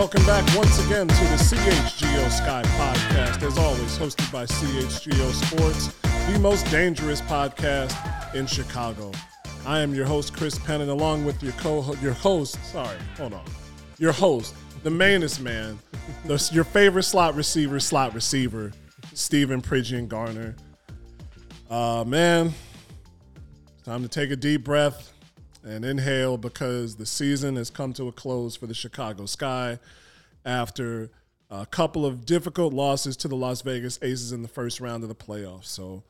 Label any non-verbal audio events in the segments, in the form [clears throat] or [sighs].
Welcome back once again to the CHGO Sky podcast. As always, hosted by CHGO Sports, the most dangerous podcast in Chicago. I am your host, Chris Pennant, and along with your co your host, sorry, hold on. Your host, the mainest man, the, your favorite slot receiver, slot receiver, Stephen Pridgeon Garner. Uh man, time to take a deep breath and inhale because the season has come to a close for the Chicago Sky after a couple of difficult losses to the Las Vegas Aces in the first round of the playoffs. So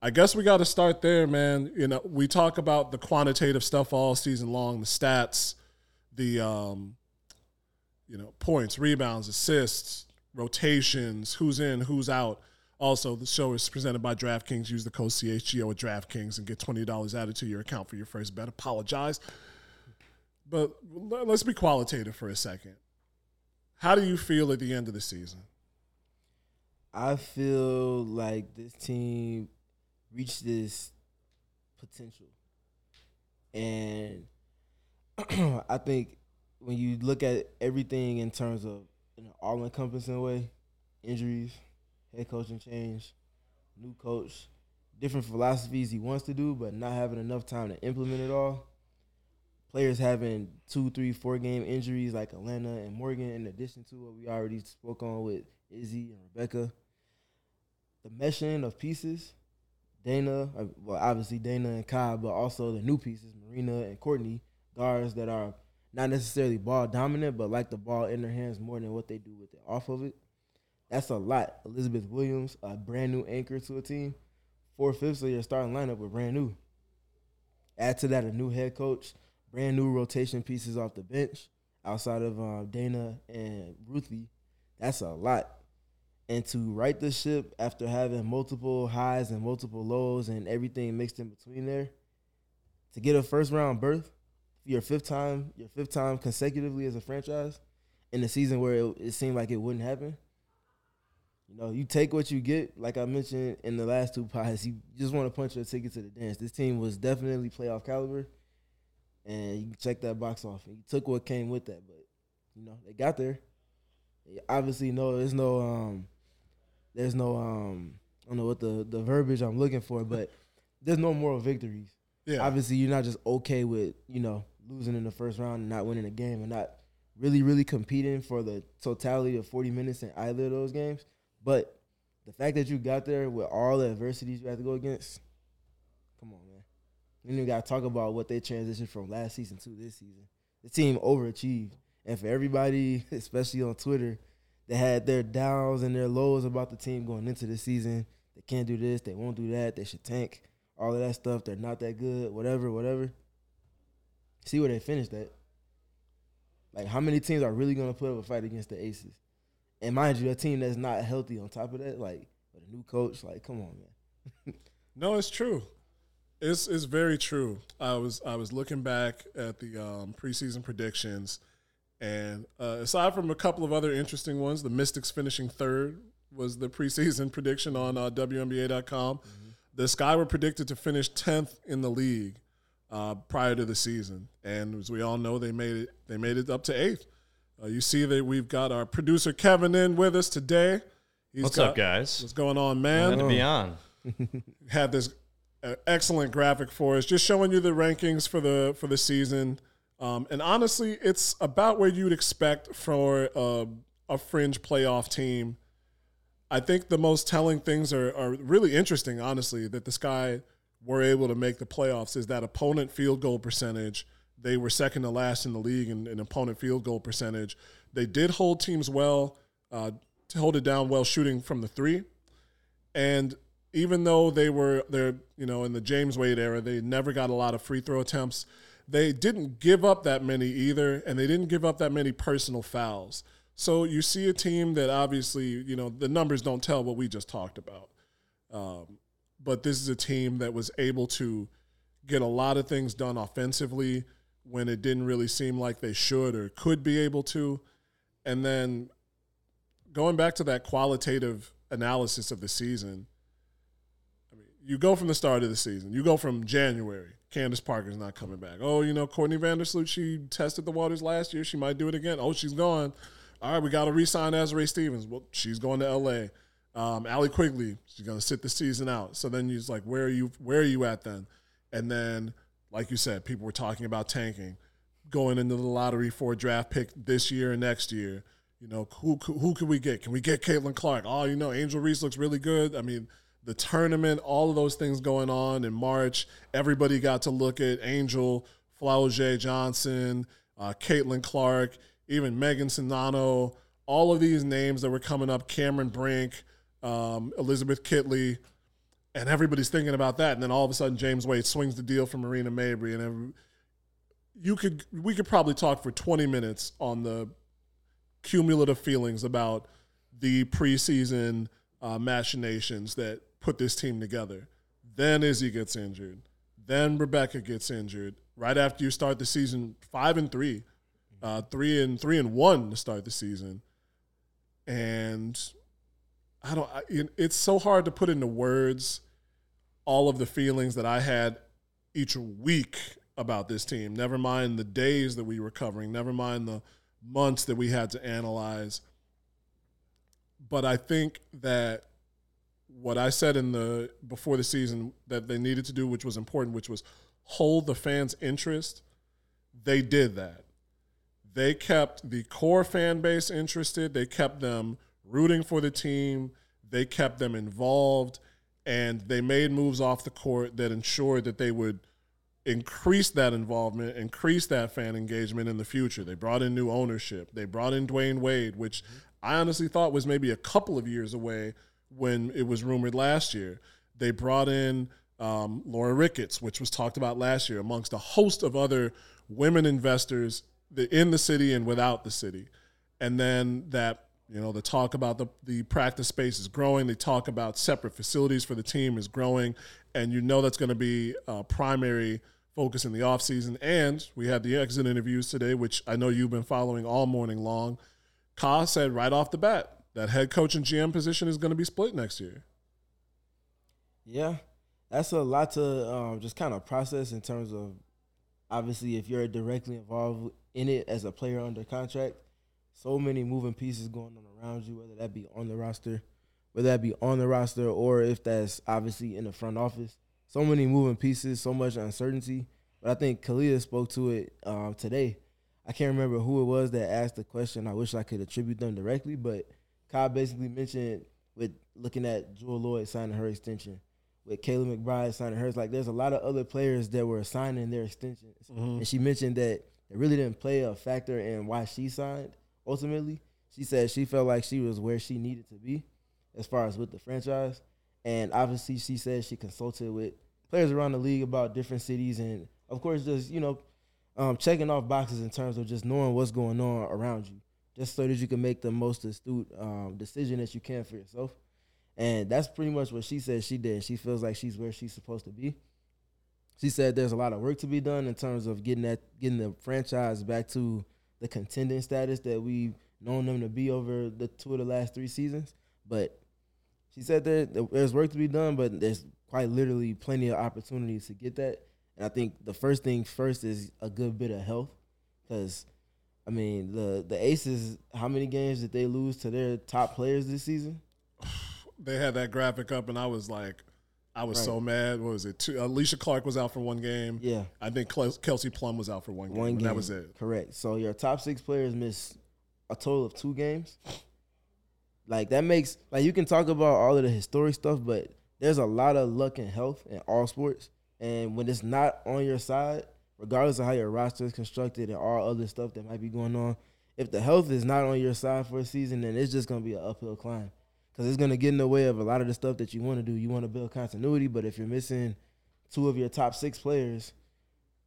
I guess we got to start there, man. You know, we talk about the quantitative stuff all season long, the stats, the um, you know, points, rebounds, assists, rotations, who's in, who's out. Also, the show is presented by DraftKings. Use the code CHGO at DraftKings and get $20 added to your account for your first bet. Apologize. But let's be qualitative for a second. How do you feel at the end of the season? I feel like this team reached this potential. And [clears throat] I think when you look at everything in terms of an all encompassing way, injuries, head coaching change, new coach, different philosophies he wants to do, but not having enough time to implement it all. Players having two, three, four game injuries like Alanna and Morgan, in addition to what we already spoke on with Izzy and Rebecca. The meshing of pieces, Dana, uh, well, obviously Dana and Kai, but also the new pieces, Marina and Courtney, guards that are not necessarily ball dominant, but like the ball in their hands more than what they do with it off of it. That's a lot. Elizabeth Williams, a brand new anchor to a team. Four fifths of your starting lineup were brand new. Add to that a new head coach, brand new rotation pieces off the bench outside of uh, Dana and Ruthie. That's a lot. And to right the ship after having multiple highs and multiple lows and everything mixed in between there, to get a first round berth for your fifth time, your fifth time consecutively as a franchise, in a season where it, it seemed like it wouldn't happen, you know, you take what you get. Like I mentioned in the last two pies, you just want to punch your ticket to the dance. This team was definitely playoff caliber, and you can check that box off. And you took what came with that, but you know they got there. They obviously, no, there's no, um, there's no, um, I don't know what the the verbiage I'm looking for, but there's no moral victories. Yeah. Obviously, you're not just okay with you know losing in the first round and not winning a game and not really, really competing for the totality of 40 minutes in either of those games but the fact that you got there with all the adversities you had to go against, come on, man. Then you got to talk about what they transitioned from last season to this season. The team overachieved. And for everybody, [laughs] especially on Twitter, that had their downs and their lows about the team going into the season, they can't do this, they won't do that, they should tank, all of that stuff, they're not that good, whatever, whatever. See where they finished at. Like, how many teams are really going to put up a fight against the Aces? And mind you, a team that's not healthy on top of that, like with a new coach, like come on, man. [laughs] no, it's true. It's it's very true. I was I was looking back at the um, preseason predictions, and uh, aside from a couple of other interesting ones, the Mystics finishing third was the [laughs] preseason prediction on uh, WNBA.com. Mm-hmm. The Sky were predicted to finish tenth in the league uh, prior to the season, and as we all know, they made it. They made it up to eighth. Uh, you see that we've got our producer Kevin in with us today. He's what's got, up, guys? What's going on, man? Glad to be on. [laughs] Had this uh, excellent graphic for us, just showing you the rankings for the for the season. Um, and honestly, it's about where you'd expect for uh, a fringe playoff team. I think the most telling things are, are really interesting, honestly, that this guy were able to make the playoffs is that opponent field goal percentage – they were second to last in the league in, in opponent field goal percentage. They did hold teams well, uh, to hold it down well shooting from the three. And even though they were they're you know in the James Wade era, they never got a lot of free throw attempts. They didn't give up that many either, and they didn't give up that many personal fouls. So you see a team that obviously, you know, the numbers don't tell what we just talked about. Um, but this is a team that was able to get a lot of things done offensively when it didn't really seem like they should or could be able to. And then going back to that qualitative analysis of the season, I mean, you go from the start of the season, you go from January, Candace Parker's not coming back. Oh, you know, Courtney Vandersloot, she tested the waters last year. She might do it again. Oh, she's gone. All right, we got to re-sign Azurá Stevens. Well, she's going to L.A. Um, Allie Quigley, she's going to sit the season out. So then you're like, where are you? Where are you at then? And then, like you said, people were talking about tanking, going into the lottery for a draft pick this year and next year. You know, who who can we get? Can we get Caitlin Clark? Oh, you know, Angel Reese looks really good. I mean, the tournament, all of those things going on in March. Everybody got to look at Angel, Flau'jae Johnson, uh, Caitlin Clark, even Megan Czinano, all of these names that were coming up, Cameron Brink, um, Elizabeth Kitley, and everybody's thinking about that. And then all of a sudden, James Wade swings the deal for Marina Mabrey, and every, you could we could probably talk for 20 minutes on the cumulative feelings about the preseason uh, machinations that put this team together. Then Izzy gets injured. Then Rebecca gets injured. Right after you start the season, five and three, uh, three and three and one to start the season, and I don't. I, it's so hard to put into words all of the feelings that I had each week about this team. Never mind the days that we were covering. Never mind the months that we had to analyze. But I think that what I said in the before the season that they needed to do, which was important, which was hold the fans' interest, they did that. They kept the core fan base interested. They kept them rooting for the team. They kept them involved, and they made moves off the court that ensured that they would increase that involvement, increase that fan engagement in the future. They brought in new ownership. They brought in Dwyane Wade, which I honestly thought was maybe a couple of years away when it was rumored last year. They brought in um, Laura Ricketts, which was talked about last year, amongst a host of other women investors in the city and without the city. And then that, you know, the talk about the, the practice space is growing. They talk about separate facilities for the team is growing. And you know that's going to be a primary focus in the offseason. And we had the exit interviews today, which I know you've been following all morning long. Ka said right off the bat that head coach and GM position is going to be split next year. Yeah, that's a lot to um, just kind of process in terms of obviously if you're directly involved in it as a player under contract. So many moving pieces going on around you, whether that be on the roster, whether that be on the roster, or if that's obviously in the front office so many moving pieces, so much uncertainty. But I think Kahleah spoke to it um, today. I can't remember who it was that asked the question. I wish I could attribute them directly, but Kyle basically mentioned with looking at Jewell Lloyd signing her extension, with Kayla McBride signing hers. Like, there's a lot of other players that were signing their extensions, mm-hmm. and she mentioned that it really didn't play a factor in why she signed. Ultimately, she said she felt like she was where she needed to be, as far as with the franchise. And obviously, she said she consulted with players around the league about different cities, and of course, just you know, um, checking off boxes in terms of just knowing what's going on around you, just so that you can make the most astute um, decision that you can for yourself. And that's pretty much what she said she did. She feels like she's where she's supposed to be. She said there's a lot of work to be done in terms of getting that getting the franchise back to the contending status that we've known them to be over the two of the last three seasons. But she said that there's work to be done, but there's quite literally plenty of opportunities to get that. And I think the first thing first is a good bit of health, because I mean the the Aces, how many games did they lose to their top players this season? [sighs] They had that graphic up, and I was like, I was right. so mad. What was it? Two, Alysha Clark was out for one game. Yeah, I think Kelsey Plum was out for one game. One game. that was it. Correct. So your top six players missed a total of two games. Like that makes like you can talk about all of the historic stuff, but there's a lot of luck and health in all sports. And when it's not on your side, regardless of how your roster is constructed and all other stuff that might be going on, if the health is not on your side for a season, then it's just gonna be an uphill climb. Because it's gonna get in the way of a lot of the stuff that you want to do. You want to build continuity, but if you're missing two of your top six players,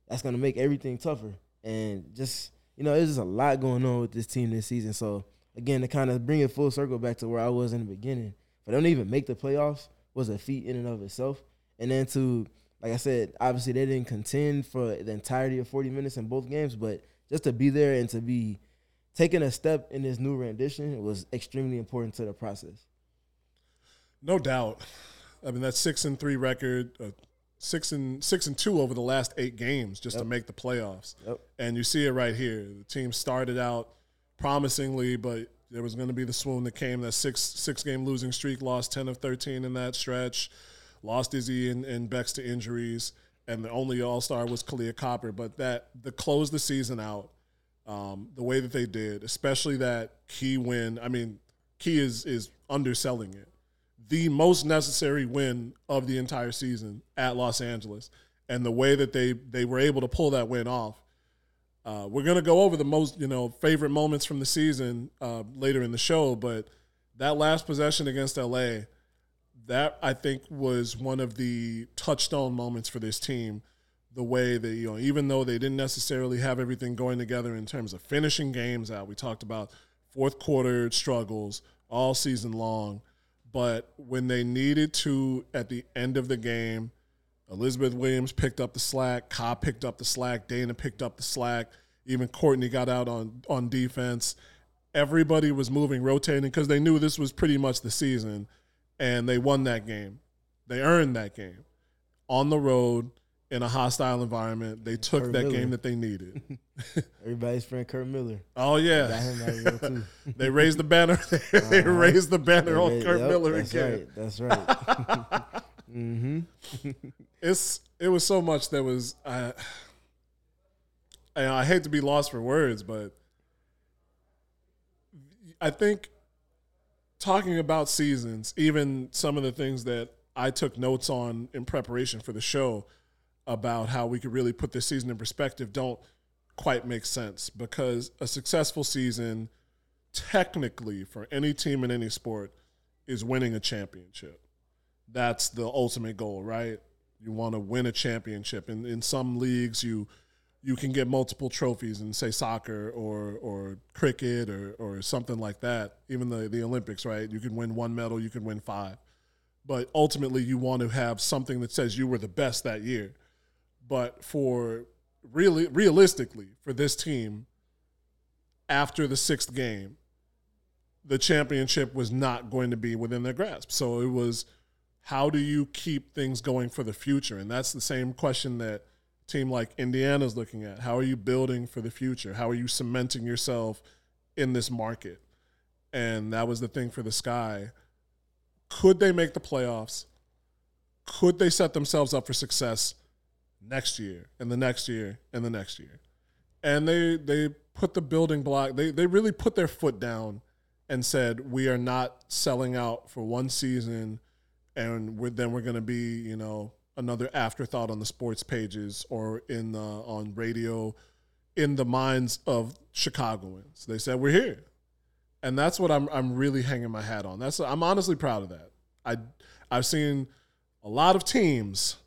that's gonna make everything tougher. And just you know, there's just a lot going on with this team this season. So again, to kind of bring it full circle back to where I was in the beginning, for them to even make the playoffs was a feat in and of itself. And then to like I said, obviously they didn't contend for the entirety of 40 minutes in both games, but just to be there and to be taking a step in this new rendition was extremely important to the process. No doubt. I mean that six and three record, uh, six and six and two over the last eight games just yep. to make the playoffs. Yep. And you see it right here. The team started out promisingly, but there was going to be the swoon that came. That six six game losing streak, lost ten of thirteen in that stretch, lost Izzy and, and Bex to injuries, and the only All Star was Kahleah Copper. But that the close the season out, um, the way that they did, especially that key win. I mean, key is is underselling it the most necessary win of the entire season at Los Angeles, and the way that they they were able to pull that win off. Uh, we're gonna go over the most you know favorite moments from the season uh, later in the show, but that last possession against LA, that I think was one of the touchstone moments for this team. The way that you know, even though they didn't necessarily have everything going together in terms of finishing games out, we talked about fourth quarter struggles all season long but when they needed to at the end of the game, Elizabeth Williams picked up the slack, Cobb picked up the slack, Dana picked up the slack, even Courtney got out on on defense. Everybody was moving, rotating because they knew this was pretty much the season, and they won that game. They earned that game on the road in a hostile environment. They took Curt that Miller. game that they needed. [laughs] Everybody's friend Curt Miller. Oh yeah, [laughs] they raised the banner. [laughs] they uh-huh. raised the banner on Curt yep, Miller that's again. Right, that's right. mm-hmm. it's it was so much that was. I, I hate to be lost for words, but I think talking about seasons, even some of the things that I took notes on in preparation for the show about how we could really put this season in perspective don't quite make sense because a successful season, technically, for any team in any sport, is winning a championship. That's the ultimate goal, right? You want to win a championship. In in some leagues, you you can get multiple trophies in say soccer or or cricket or or something like that. Even the the Olympics, right? You can win one medal, you can win five. But ultimately you want to have something that says you were the best that year. But for really realistically for this team, after the sixth game, the championship was not going to be within their grasp. So it was how do you keep things going for the future? And that's the same question that team like Indiana's looking at. How are you building for the future? How are you cementing yourself in this market? And that was the thing for the Sky. Could they make the playoffs? Could they set themselves up for success? Next year and the next year and the next year. And they they put the building block, they they really put their foot down and said, We are not selling out for one season and we're, then we're gonna be, you know, another afterthought on the sports pages or in the on radio in the minds of Chicagoans. They said, We're here. And that's what I'm I'm really hanging my hat on. That's I'm honestly proud of that. I I've seen a lot of teams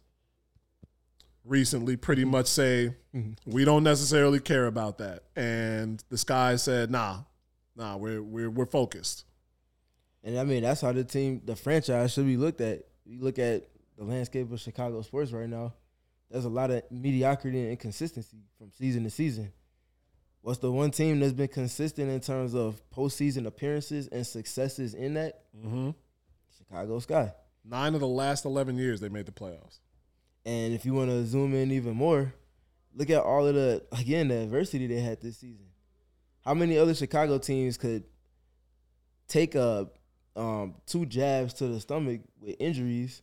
recently pretty mm-hmm. much say mm-hmm. we don't necessarily care about that, and the sky said, "Nah, nah, we're we're we're focused." And I mean, that's how the team, the franchise, should be looked at. You look at the landscape of Chicago sports right now. There's a lot of mediocrity and inconsistency from season to season. What's the one team that's been consistent in terms of postseason appearances and successes in that? Mm-hmm. Chicago Sky. Nine of the last eleven years they made the playoffs. And if you want to zoom in even more, look at all of the again the adversity they had this season. How many other Chicago teams could take a um, two jabs to the stomach with injuries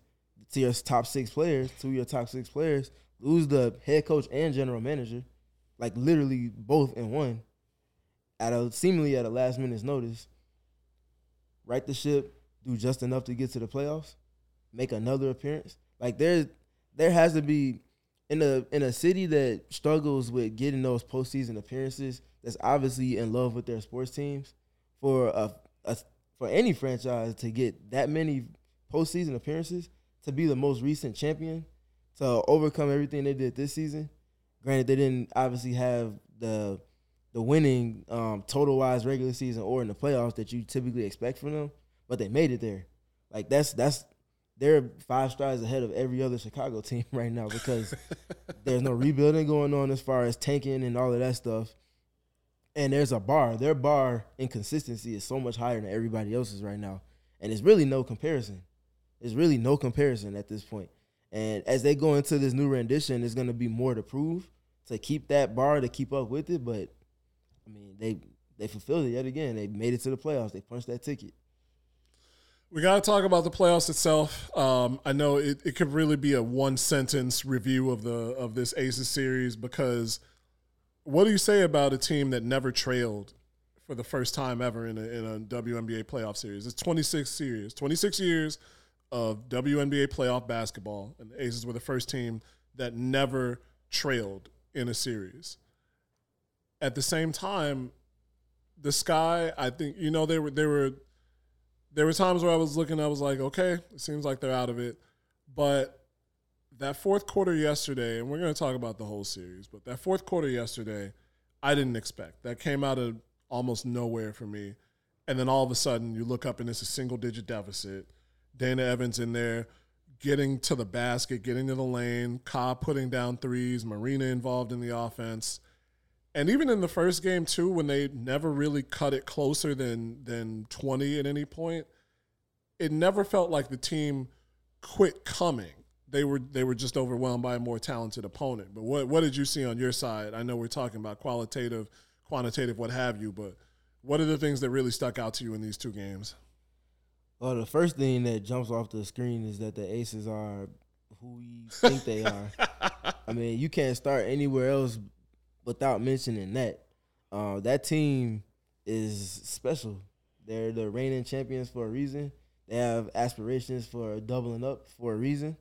to your top six players, to your top six players, lose the head coach and general manager, like literally both in one, at a seemingly at a last minute's notice. Right the ship, do just enough to get to the playoffs, make another appearance. Like there's there has to be in a in a city that struggles with getting those postseason appearances. That's obviously in love with their sports teams for a, a for any franchise to get that many postseason appearances, to be the most recent champion, to overcome everything they did this season. Granted, they didn't obviously have the the winning um, total wise regular season or in the playoffs that you typically expect from them, but they made it there. Like that's that's they're five strides ahead of every other Chicago [laughs] team right now because there's no rebuilding going on as far as tanking and all of that stuff. And there's a bar. Their bar in consistency is so much higher than everybody else's right now. And it's really no comparison. It's really no comparison at this point. And as they go into this new rendition, there's gonna be more to prove to keep that bar to keep up with it. But I mean, they they fulfilled it yet again. They made it to the playoffs. They punched that ticket. We got to talk about the playoffs itself. Um, I know it, it could really be a one sentence review of the of this Aces series because what do you say about a team that never trailed for the first time ever in a, in a WNBA playoff series? It's 26 series, 26 years of WNBA playoff basketball, and the Aces were the first team that never trailed in a series. At the same time, the Sky, I think you know they were they were there were times where I was looking, I was like, okay, it seems like they're out of it, but that fourth quarter yesterday, and we're going to talk about the whole series, but that fourth quarter yesterday, I didn't expect. That came out of almost nowhere for me. And then all of a sudden, you look up and it's a single digit deficit. Dana Evans in there getting to the basket, getting to the lane, Cobb putting down threes, Marina involved in the offense. And even in the first game too, when they never really cut it closer than than 20 at any point, it never felt like the team quit coming. They were they were just overwhelmed by a more talented opponent. But what what did you see on your side? I know we're talking about qualitative, quantitative, what have you, but what are the things that really stuck out to you in these two games? Well, the first thing that jumps off the screen is that the Aces are who we think they are. [laughs] I mean, you can't start anywhere else without mentioning that. Uh, that team is special. They're the reigning champions for a reason. They have aspirations for doubling up for a reason.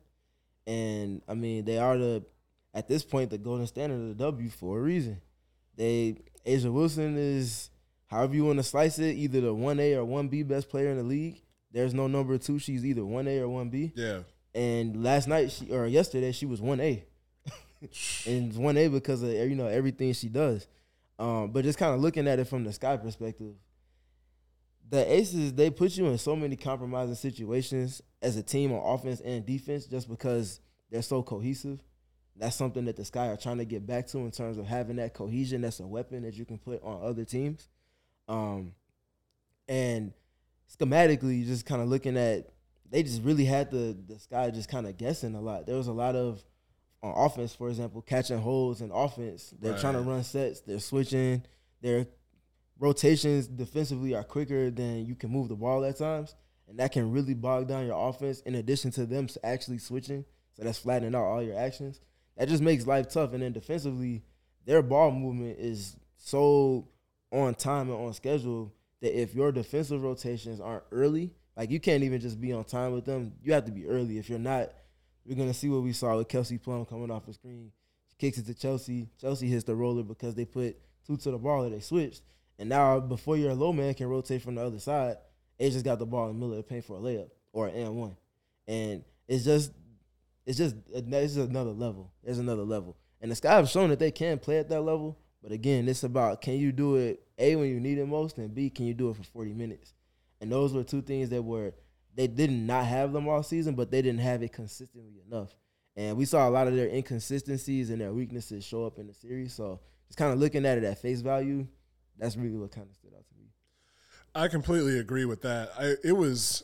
And I mean, they are the at this point the golden standard of the W for a reason. They A'ja Wilson is however you want to slice it, either the one A or one B best player in the league. There's no number two. She's either one A or one B. Yeah. And last night she or yesterday she was one A, and one A because of you know everything she does. Um, but just kind of looking at it from the sky perspective, the Aces they put you in so many compromising situations as a team on offense and defense just because they're so cohesive. That's something that the Sky are trying to get back to in terms of having that cohesion. That's a weapon that you can put on other teams. Um, and schematically, just kind of looking at, they just really had the the Sky just kind of guessing a lot. There was a lot of on offense, for example, catching holes in offense. They're trying to run sets. They're switching. Their rotations defensively are quicker than you can move the ball at times, and that can really bog down your offense. In addition to them actually switching, so that's flattening out all your actions. That just makes life tough. And then defensively, their ball movement is so on time and on schedule that if your defensive rotations aren't early, like you can't even just be on time with them. You have to be early. If you're not, you're gonna see what we saw with Kelsey Plum coming off the screen. She kicks it to Chelsea. Chelsea hits the roller because they put two to the ball or they switched. And now before your low man can rotate from the other side, they just got the ball in the middle of the paint for a layup or an and one. And it's just it's just it's just another level. There's another level. And the Sky have shown that they can play at that level. But again, it's about can you do it A when you need it most and B can you do it for 40 minutes. And those were two things that were they did not have them all season, but they didn't have it consistently enough. And we saw a lot of their inconsistencies and their weaknesses show up in the series. So just kind of looking at it at face value, that's really what kind of stood out to me. I completely agree with that. I, it was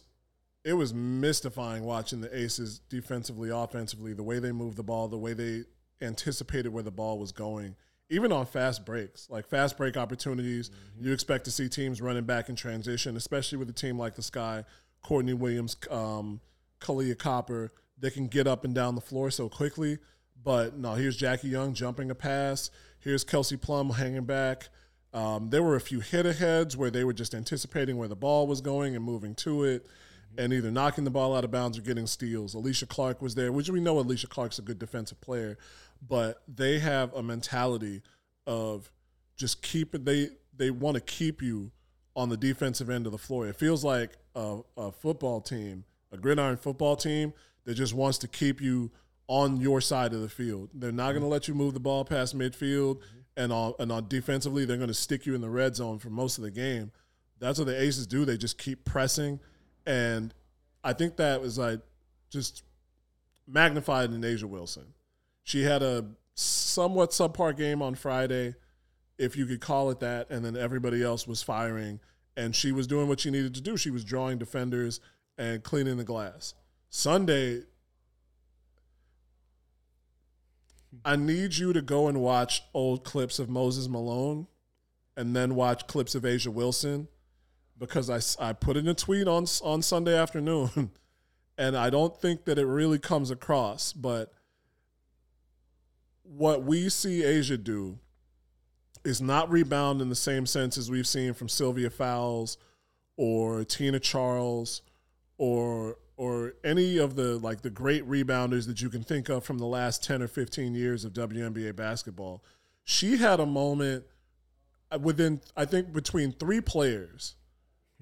it was mystifying watching the Aces defensively, offensively, the way they moved the ball, the way they anticipated where the ball was going. Even on fast breaks, like fast break opportunities, mm-hmm. you expect to see teams running back in transition, especially with a team like the Sky, Courtney Williams, um, Kahleah Copper. They can get up and down the floor so quickly. But no, here's Jackie Young jumping a pass. Here's Kelsey Plum hanging back. Um, there were a few hit aheads where they were just anticipating where the ball was going and moving to it and either knocking the ball out of bounds or getting steals. Alysha Clark was there, which we know Alysha Clark's a good defensive player, but they have a mentality of just keep it. They they want to keep you on the defensive end of the floor. It feels like a, a football team, a gridiron football team that just wants to keep you on your side of the field. They're not going to let you move the ball past midfield, mm-hmm. and on and on defensively, they're going to stick you in the red zone for most of the game. That's what the Aces do. They just keep pressing, and I think that was like just magnified in A'ja Wilson. She had a somewhat subpar game on Friday, if you could call it that, and then everybody else was firing, and she was doing what she needed to do. She was drawing defenders and cleaning the glass. Sunday, I need you to go and watch old clips of Moses Malone and then watch clips of A'ja Wilson because I, I put in a tweet on, on Sunday afternoon [laughs] and I don't think that it really comes across, but what we see A'ja do is not rebound in the same sense as we've seen from Sylvia Fowles or Tina Charles or or any of the like the great rebounders that you can think of from the last 10 or 15 years of WNBA basketball. She had a moment within I think between three players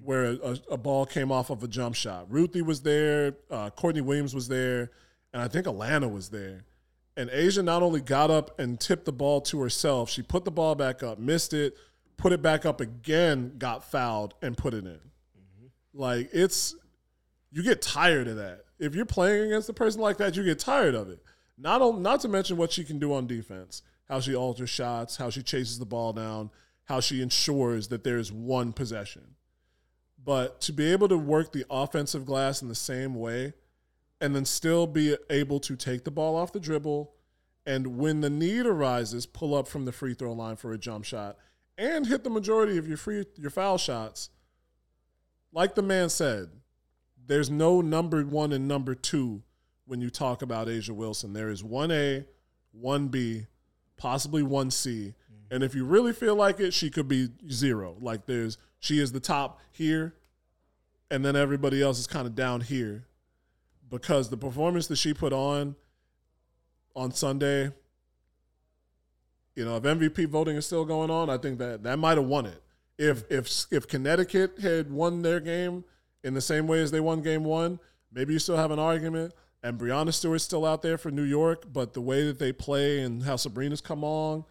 where a, a ball came off of a jump shot. Ruthie was there, uh, Courtney Williams was there, and I think Alanna was there. And A'ja not only got up and tipped the ball to herself, she put the ball back up, missed it, put it back up again, got fouled, and put it in. Mm-hmm. Like it's you get tired of that. If you're playing against a person like that, you get tired of it. Not on, not to mention what she can do on defense, how she alters shots, how she chases the ball down, how she ensures that there's one possession. But to be able to work the offensive glass in the same way and then still be able to take the ball off the dribble and when the need arises, pull up from the free throw line for a jump shot and hit the majority of your free your foul shots. Like the man said, there's no number one and number two when you talk about A'ja Wilson. There is one A, one B, possibly one C. Mm-hmm. And if you really feel like it, she could be zero. Like there's she is the top here, and then everybody else is kind of down here. Because the performance that she put on on Sunday, you know, if MVP voting is still going on, I think that that might have won it. If if if Connecticut had won their game in the same way as they won game one, maybe you still have an argument. And Breanna Stewart's still out there for New York, but the way that they play and how Sabrina's come on,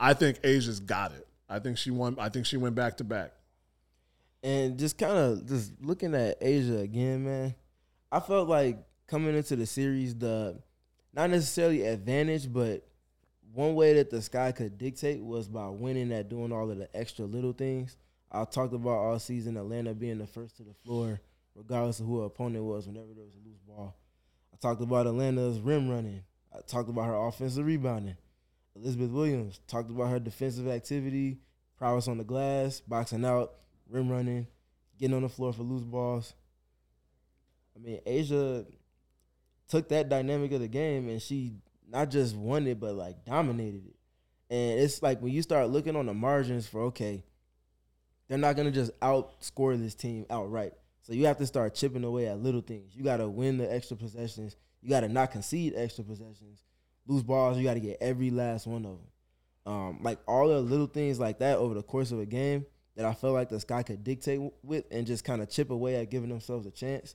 I think A'ja's got it. I think she won. I think she went back to back. And just kind of just looking at A'ja again, man, I felt like coming into the series, the not necessarily advantage, but one way that the sky could dictate was by winning at doing all of the extra little things. I talked about all season Alanna being the first to the floor, regardless of who her opponent was, whenever there was a loose ball. I talked about Alanna's rim running. I talked about her offensive rebounding. Elizabeth Williams talked about her defensive activity, prowess on the glass, boxing out, rim running, getting on the floor for loose balls. I mean, A'ja took that dynamic of the game and she not just won it, but like dominated it. And it's like when you start looking on the margins for okay, they're not gonna just outscore this team outright. So you have to start chipping away at little things. You gotta win the extra possessions. You gotta not concede extra possessions. Lose balls, you gotta get every last one of them. Um, like all the little things like that over the course of a game that I felt like the Sky could dictate with and just kind of chip away at giving themselves a chance.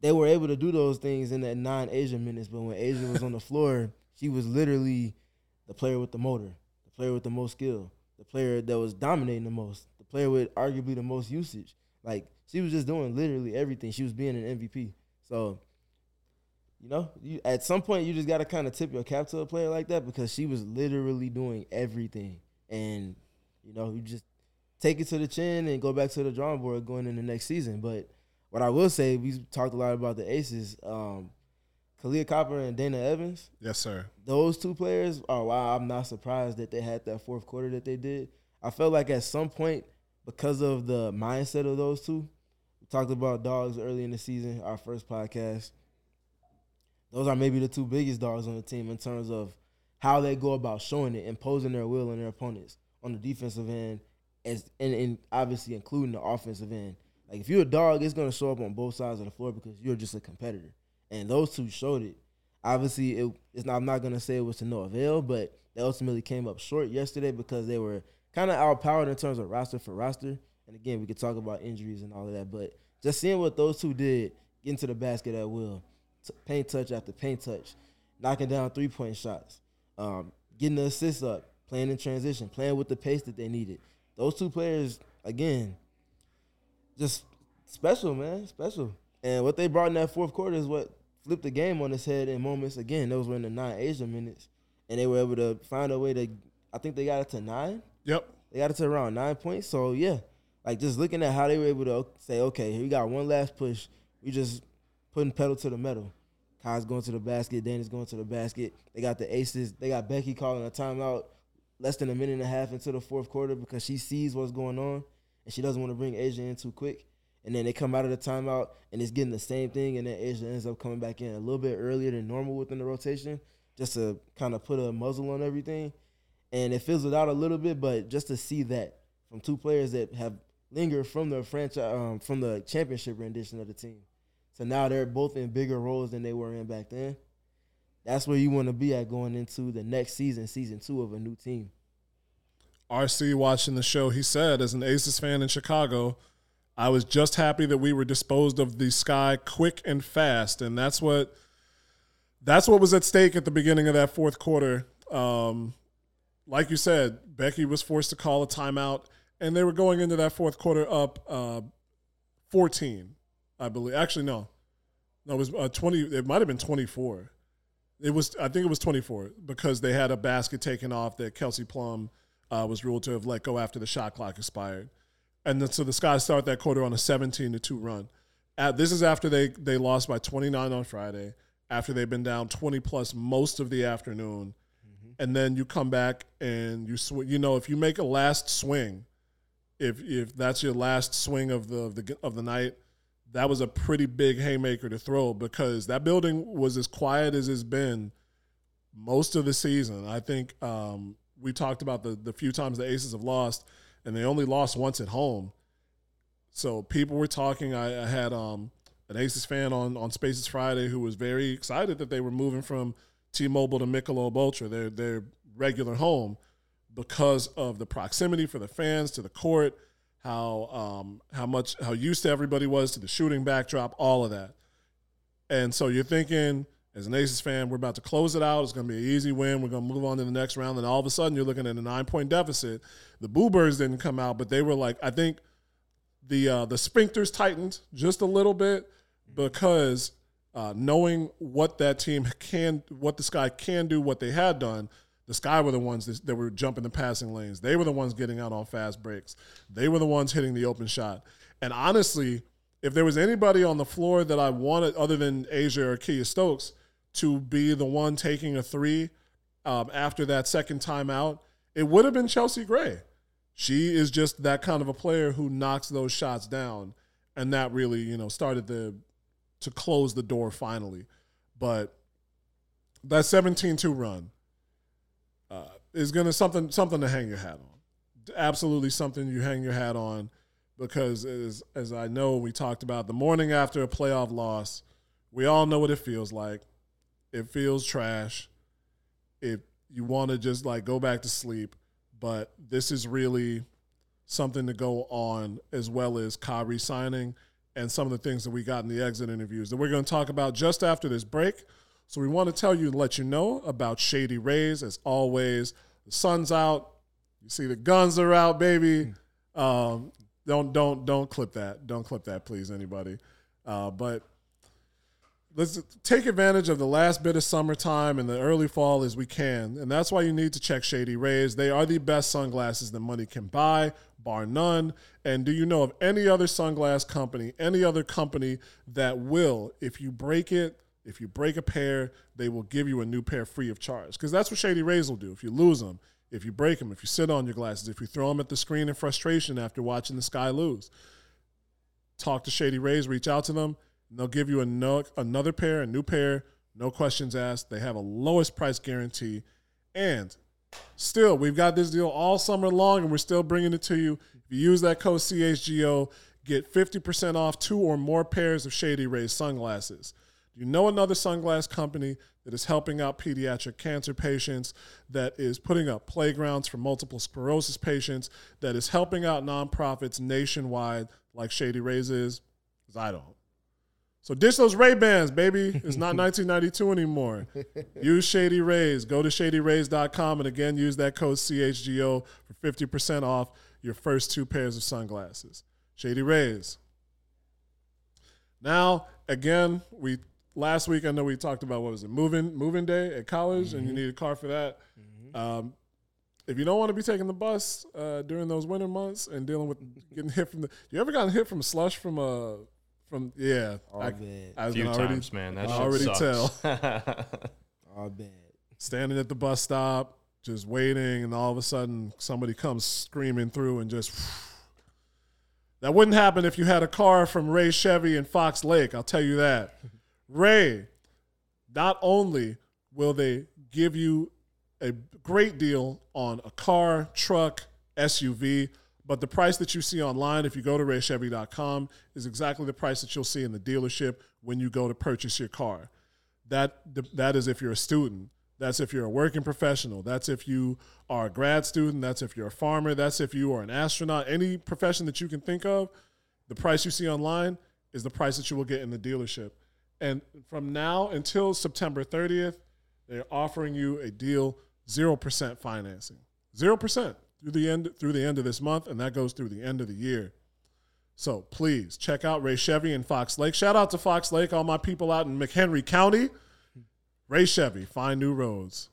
They were able to do those things in that non A'ja minutes, but when A'ja was on the floor, she was literally the player with the motor, the player with the most skill, the player that was dominating the most, the player with arguably the most usage. Like she was just doing literally everything. She was being an MVP. So, you know, you, at some point you just got to kind of tip your cap to a player like that because she was literally doing everything, and you know, you just take it to the chin and go back to the drawing board going in the next season. But what I will say, we talked a lot about the aces. Um, Kahleah Copper and Dana Evans. Yes, sir. Those two players are why I'm not surprised that they had that fourth quarter that they did. I felt like at some point, because of the mindset of those two, we talked about dogs early in the season, our first podcast. Those are maybe the two biggest dogs on the team in terms of how they go about showing it, imposing their will on their opponents on the defensive end, as and, and obviously including the offensive end. Like if you're a dog, it's gonna show up on both sides of the floor because you're just a competitor and those two showed it. Obviously, it, it's not, I'm not gonna say it was to no avail, but they ultimately came up short yesterday because they were kind of outpowered in terms of roster for roster, And again, we could talk about injuries and all of that, but just seeing what those two did, getting to the basket at will, t- paint touch after paint touch, knocking down three point shots, um, getting the assists up, playing in transition, playing with the pace that they needed. Those two players, again, just special, man, special. And what they brought in that fourth quarter is what flipped the game on its head in moments. Again, those were in the nine A'ja minutes, and they were able to find a way to. I think they got it to nine. Yep. They got it to around nine points. So yeah, like just looking at how they were able to say, okay, we got one last push. We just putting pedal to the metal. Kai's going to the basket. Danny's going to the basket. They got the aces. They got Becky calling a timeout less than a minute and a half into the fourth quarter because she sees what's going on and she doesn't want to bring A'ja in too quick. And then they come out of the timeout and it's getting the same thing, and then A'ja ends up coming back in a little bit earlier than normal within the rotation, just to kind of put a muzzle on everything. And it fizzled out a little bit, but just to see that from two players that have lingered from the franchise, um, from the championship rendition of the team, so now they're both in bigger roles than they were in back then. That's where you want to be at going into the next season, season two of a new team. RC watching the show, he said, as an Aces fan in Chicago, I was just happy that we were disposed of the sky quick and fast, and that's what that's what was at stake at the beginning of that fourth quarter. Um, like you said, Becky was forced to call a timeout, and they were going into that fourth quarter up uh, 14, I believe. Actually, no, no, it was uh, 20. It might have been 24. It was, I think it was 24 because they had a basket taken off that Kelsey Plum uh, was ruled to have let go after the shot clock expired. And then, so the Sky start that quarter on a 17 to 2 run. At, this is after they, they lost by 29 on Friday, after they've been down 20 plus most of the afternoon. Mm-hmm. And then you come back and you sw- you know if you make a last swing, if if that's your last swing of the of the of the night, that was a pretty big haymaker to throw because that building was as quiet as it's been most of the season. I think um, we talked about the the few times the Aces have lost, and they only lost once at home. So people were talking. I, I had um, an Aces fan on on Spaces Friday who was very excited that they were moving from T-Mobile to Michelob Ultra, their their regular home, because of the proximity for the fans to the court, how um, how much how used to everybody was to the shooting backdrop, all of that. And so you're thinking as an Aces fan, we're about to close it out. It's going to be an easy win. We're going to move on to the next round. And all of a sudden, you're looking at a nine point deficit. The Boo Birds didn't come out, but they were like, I think the uh, the sphincters tightened just a little bit because uh, knowing what that team can, what the Sky can do, what they had done, the Sky were the ones that, that were jumping the passing lanes. They were the ones getting out on fast breaks. They were the ones hitting the open shot. And honestly, if there was anybody on the floor that I wanted, other than A'ja or Kiah Stokes, to be the one taking a three um, after that second timeout, it would have been Chelsea Gray. She is just that kind of a player who knocks those shots down, and that really, you know, started the to close the door finally. But that 17-2 run uh, is gonna something something to hang your hat on. Absolutely something you hang your hat on because as as I know we talked about the morning after a playoff loss, we all know what it feels like. It feels trash. If you want to just like go back to sleep, but this is really something to go on as well as Kyrie signing and some of the things that we got in the exit interviews that we're going to talk about just after this break. So we want to tell you and let you know about Shady Rays. As always, the sun's out. You see the guns are out, baby. Um, don't don't don't clip that. Don't clip that, please, anybody. Uh, but let's take advantage of the last bit of summertime and the early fall as we can. And that's why you need to check Shady Rays. They are the best sunglasses that money can buy, bar none. And do you know of any other sunglass company, any other company that will, if you break it, if you break a pair, they will give you a new pair free of charge. Because that's what Shady Rays will do. If you lose them, if you break them, if you sit on your glasses, if you throw them at the screen in frustration after watching the sky lose, talk to Shady Rays, reach out to them they'll give you a no, another pair, a new pair, no questions asked. They have a lowest price guarantee. And still, we've got this deal all summer long, and we're still bringing it to you. If you use that code CHGO, get 50% off two or more pairs of Shady Rays sunglasses. Do you know another sunglass company that is helping out pediatric cancer patients, that is putting up playgrounds for multiple sclerosis patients, that is helping out nonprofits nationwide like Shady Rays is? Because I don't. So ditch those Ray Bans, baby. It's not [laughs] 1992 anymore. Use Shady Rays. Go to shadyrays.com and again use that code CHGO for 50% off your first two pairs of sunglasses. Shady Rays. Now, again, we last week I know we talked about what was it, moving moving day at college, mm-hmm. and you mm-hmm. need a car for that. Mm-hmm. Um, if you don't want to be taking the bus uh, during those winter months and dealing with [laughs] getting hit from the, you ever gotten hit from slush from a from yeah, All I, bad. I few already, times, man. That I already sucks. tell. [laughs] All bad. Standing at the bus stop, just waiting, and all of a sudden somebody comes screaming through and just. [sighs] That wouldn't happen if you had a car from Ray Chevy and Fox Lake. I'll tell you that. [laughs] Ray, not only will they give you a great deal on a car, truck, SUV, but the price that you see online, if you go to raychevy.com, is exactly the price that you'll see in the dealership when you go to purchase your car. That, that is if you're a student. That's if you're a working professional. That's if you are a grad student. That's if you're a farmer. That's if you are an astronaut. Any profession that you can think of, the price you see online is the price that you will get in the dealership. And from now until September 30th, they're offering you a deal 0% financing. 0% through the end through the end of this month and that goes through the end of the year. So please check out Ray Chevy and Fox Lake. Shout out to Fox Lake, all my people out in McHenry County. Ray Chevy, find new roads.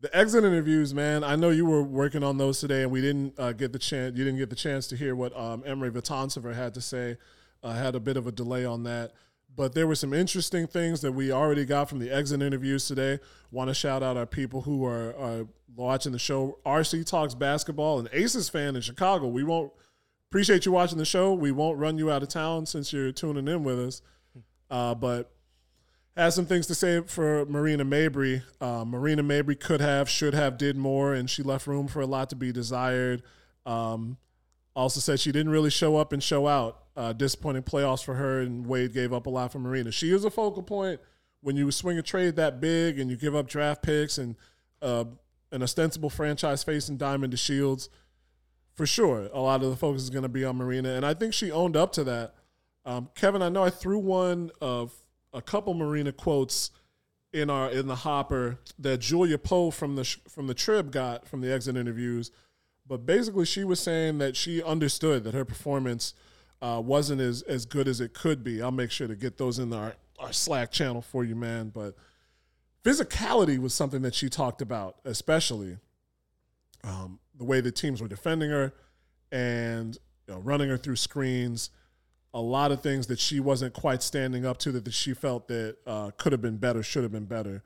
The exit interviews, man. I know you were working on those today, and we didn't uh, get the chance. You didn't get the chance to hear what um, Emre Vatansever had to say. I had a bit of a delay on that. But there were some interesting things that we already got from the exit interviews today. Want to shout out our people who are, are watching the show. RC Talks Basketball, an Aces fan in Chicago. We won't appreciate you watching the show. We won't run you out of town since you're tuning in with us. Uh, but has some things to say for Marina Mabrey. Uh, Marina Mabrey could have, should have, did more, and she left room for a lot to be desired. Um, also said she didn't really show up and show out. Uh, disappointing playoffs for her, and Wade gave up a lot for Marina. She is a focal point when you swing a trade that big and you give up draft picks and uh, an ostensible franchise face in Diamond DeShields For sure, a lot of the focus is going to be on Marina, and I think she owned up to that. Um, Kevin, I know I threw one of a couple Marina quotes in our in the hopper that Julia Poe from the from the Trib got from the exit interviews, but basically she was saying that she understood that her performance uh, wasn't as, as good as it could be. I'll make sure to get those in our, our Slack channel for you, man. But physicality was something that she talked about, especially um, the way the teams were defending her and you know, running her through screens. A lot of things that she wasn't quite standing up to that, she felt that uh, could have been better, should have been better.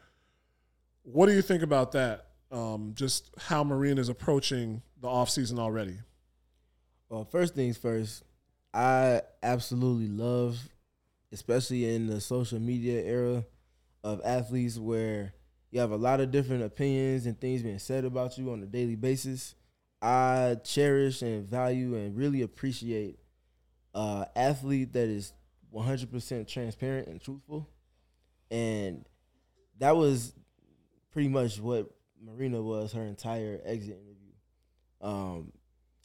What do you think about that? Um, just how Marine is approaching the offseason already. Well, first things first, I absolutely love, especially in the social media era of athletes where you have a lot of different opinions and things being said about you on a daily basis. I cherish and value and really appreciate uh athlete that is 100% transparent and truthful. And that was pretty much what Marina was her entire exit interview. Um,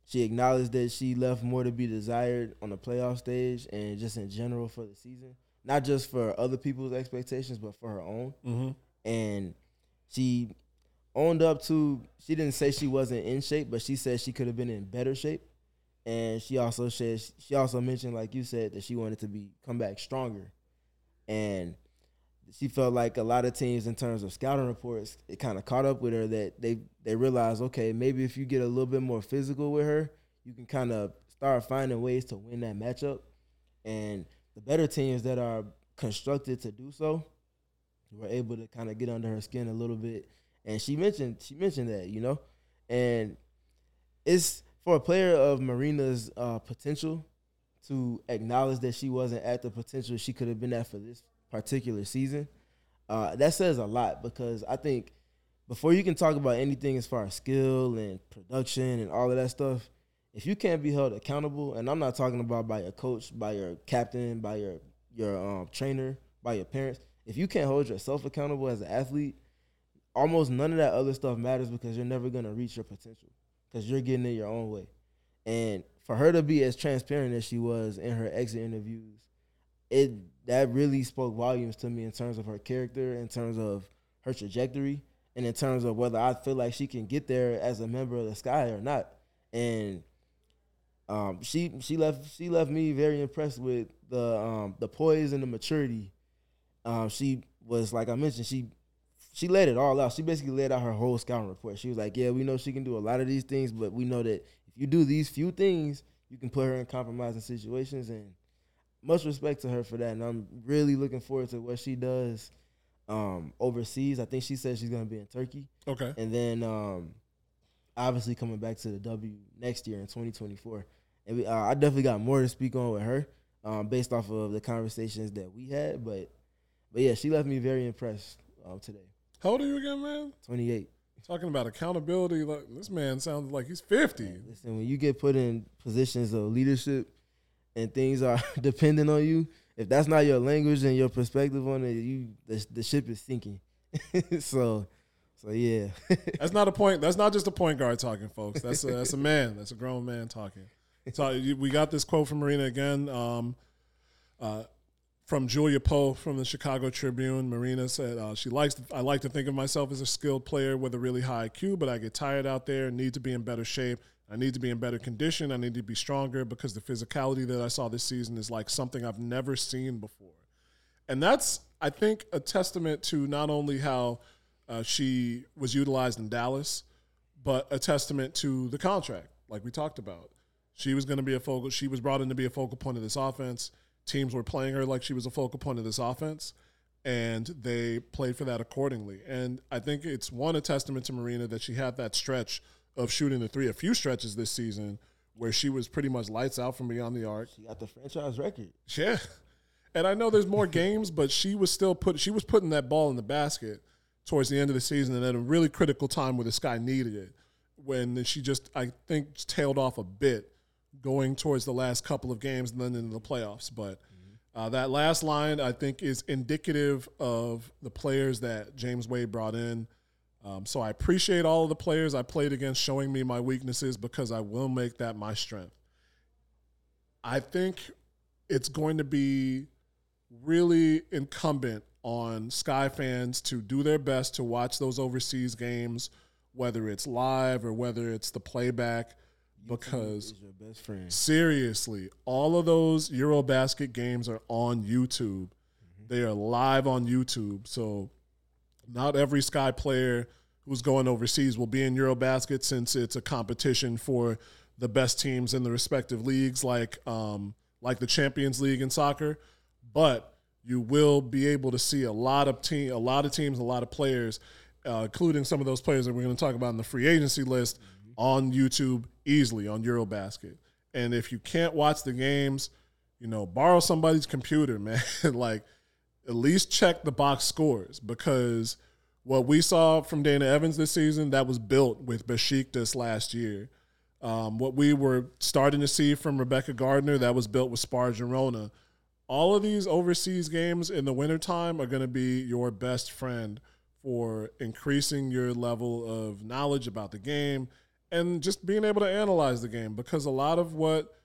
she acknowledged that she left more to be desired on the playoff stage and just in general for the season, not just for other people's expectations, but for her own. Mm-hmm. And she owned up to. She didn't say she wasn't in shape, but she said she could have been in better shape. And she also said she also mentioned, like you said, that she wanted to be come back stronger. And she felt like a lot of teams in terms of scouting reports, it kind of caught up with her that they they realized, okay, maybe if you get a little bit more physical with her, you can kind of start finding ways to win that matchup. And the better teams that are constructed to do so were able to kind of get under her skin a little bit. And she mentioned she mentioned that, you know, and it's for a player of Marina's uh, potential to acknowledge that she wasn't at the potential she could have been at for this particular season. Uh, that says a lot because I think before you can talk about anything as far as skill and production and all of that stuff, if you can't be held accountable, and I'm not talking about by your coach, by your captain, by your your um, trainer, by your parents. If you can't hold yourself accountable as an athlete, almost none of that other stuff matters because you're never gonna reach your potential because you're getting it your own way. And for her to be as transparent as she was in her exit interviews, it that really spoke volumes to me in terms of her character, in terms of her trajectory, and in terms of whether I feel like she can get there as a member of the Sky or not. And um, she she left she left me very impressed with the um, the poise and the maturity. Um, she was like I mentioned, she she laid it all out. She basically laid out her whole scouting report. She was like, "Yeah, we know she can do a lot of these things, but we know that if you do these few things, you can put her in compromising situations." And much respect to her for that. And I'm really looking forward to what she does um, overseas. I think she said she's going to be in Turkey. Okay. And then um, obviously coming back to the W next year in 2024. And we, uh, I definitely got more to speak on with her um, based off of the conversations that we had. But but yeah, she left me very impressed um, today. How old are you again, man? 28. Talking about accountability, like this man sounds like he's 50. Listen, when you get put in positions of leadership and things are [laughs] dependent on you, if that's not your language and your perspective on it, you the, the ship is sinking. [laughs] so, so yeah. [laughs] that's not a point. That's not just a point guard talking, folks. That's a, that's a man. That's a grown man talking. So we got this quote from Marina again. Um, uh, from Julia Poe from the Chicago Tribune. Marina said uh, she likes. To, I like to think of myself as a skilled player with a really high IQ, but I get tired out there. and Need to be in better shape. I need to be in better condition. I need to be stronger because the physicality that I saw this season is like something I've never seen before, and that's I think a testament to not only how uh, she was utilized in Dallas, but a testament to the contract, like we talked about. She was going to be a focal. She was brought in to be a focal point of this offense teams were playing her like she was a focal point of this offense, and they played for that accordingly. And I think it's one a testament to Marina that she had that stretch of shooting the three, a few stretches this season where she was pretty much lights out from beyond the arc. She got the franchise record. Yeah. And I know there's more [laughs] games, but she was still put she was putting that ball in the basket towards the end of the season and at a really critical time where this guy needed it. When she just I think tailed off a bit going towards the last couple of games and then into the playoffs. But uh, that last line, I think, is indicative of the players that James Wade brought in. Um, so I appreciate all of the players I played against showing me my weaknesses because I will make that my strength. I think it's going to be really incumbent on Sky fans to do their best to watch those overseas games, whether it's live or whether it's the playback because seriously, all of those Eurobasket games are on YouTube. Mm-hmm. They are live on YouTube. So not every Sky player who's going overseas will be in Eurobasket since it's a competition for the best teams in the respective leagues, like um, like the Champions League in soccer. But you will be able to see a lot of team, a lot of teams, a lot of players, uh, including some of those players that we're going to talk about in the free agency list mm-hmm. on YouTube easily on Eurobasket. And if you can't watch the games, you know, borrow somebody's computer, [laughs] man. like at least check the box scores because what we saw from Dana Evans this season that was built with Besiktas last year. Um, what we were starting to see from Rebekah Gardner that was built with Spar Girona. All of these overseas games in the wintertime are going to be your best friend for increasing your level of knowledge about the game and just being able to analyze the game because a lot of what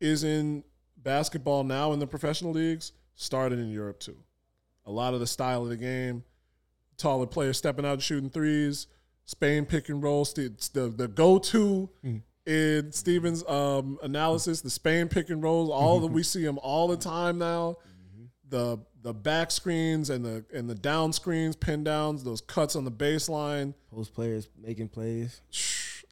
is in basketball now in the professional leagues started in Europe too. A lot of the style of the game, taller players stepping out and shooting threes, Spain pick and roll, the the, the go to mm. in Stevens' um, analysis, the Spain pick and rolls. All that we see them all the time now. Mm-hmm. The the back screens and the and the down screens, pin downs, those cuts on the baseline, post players making plays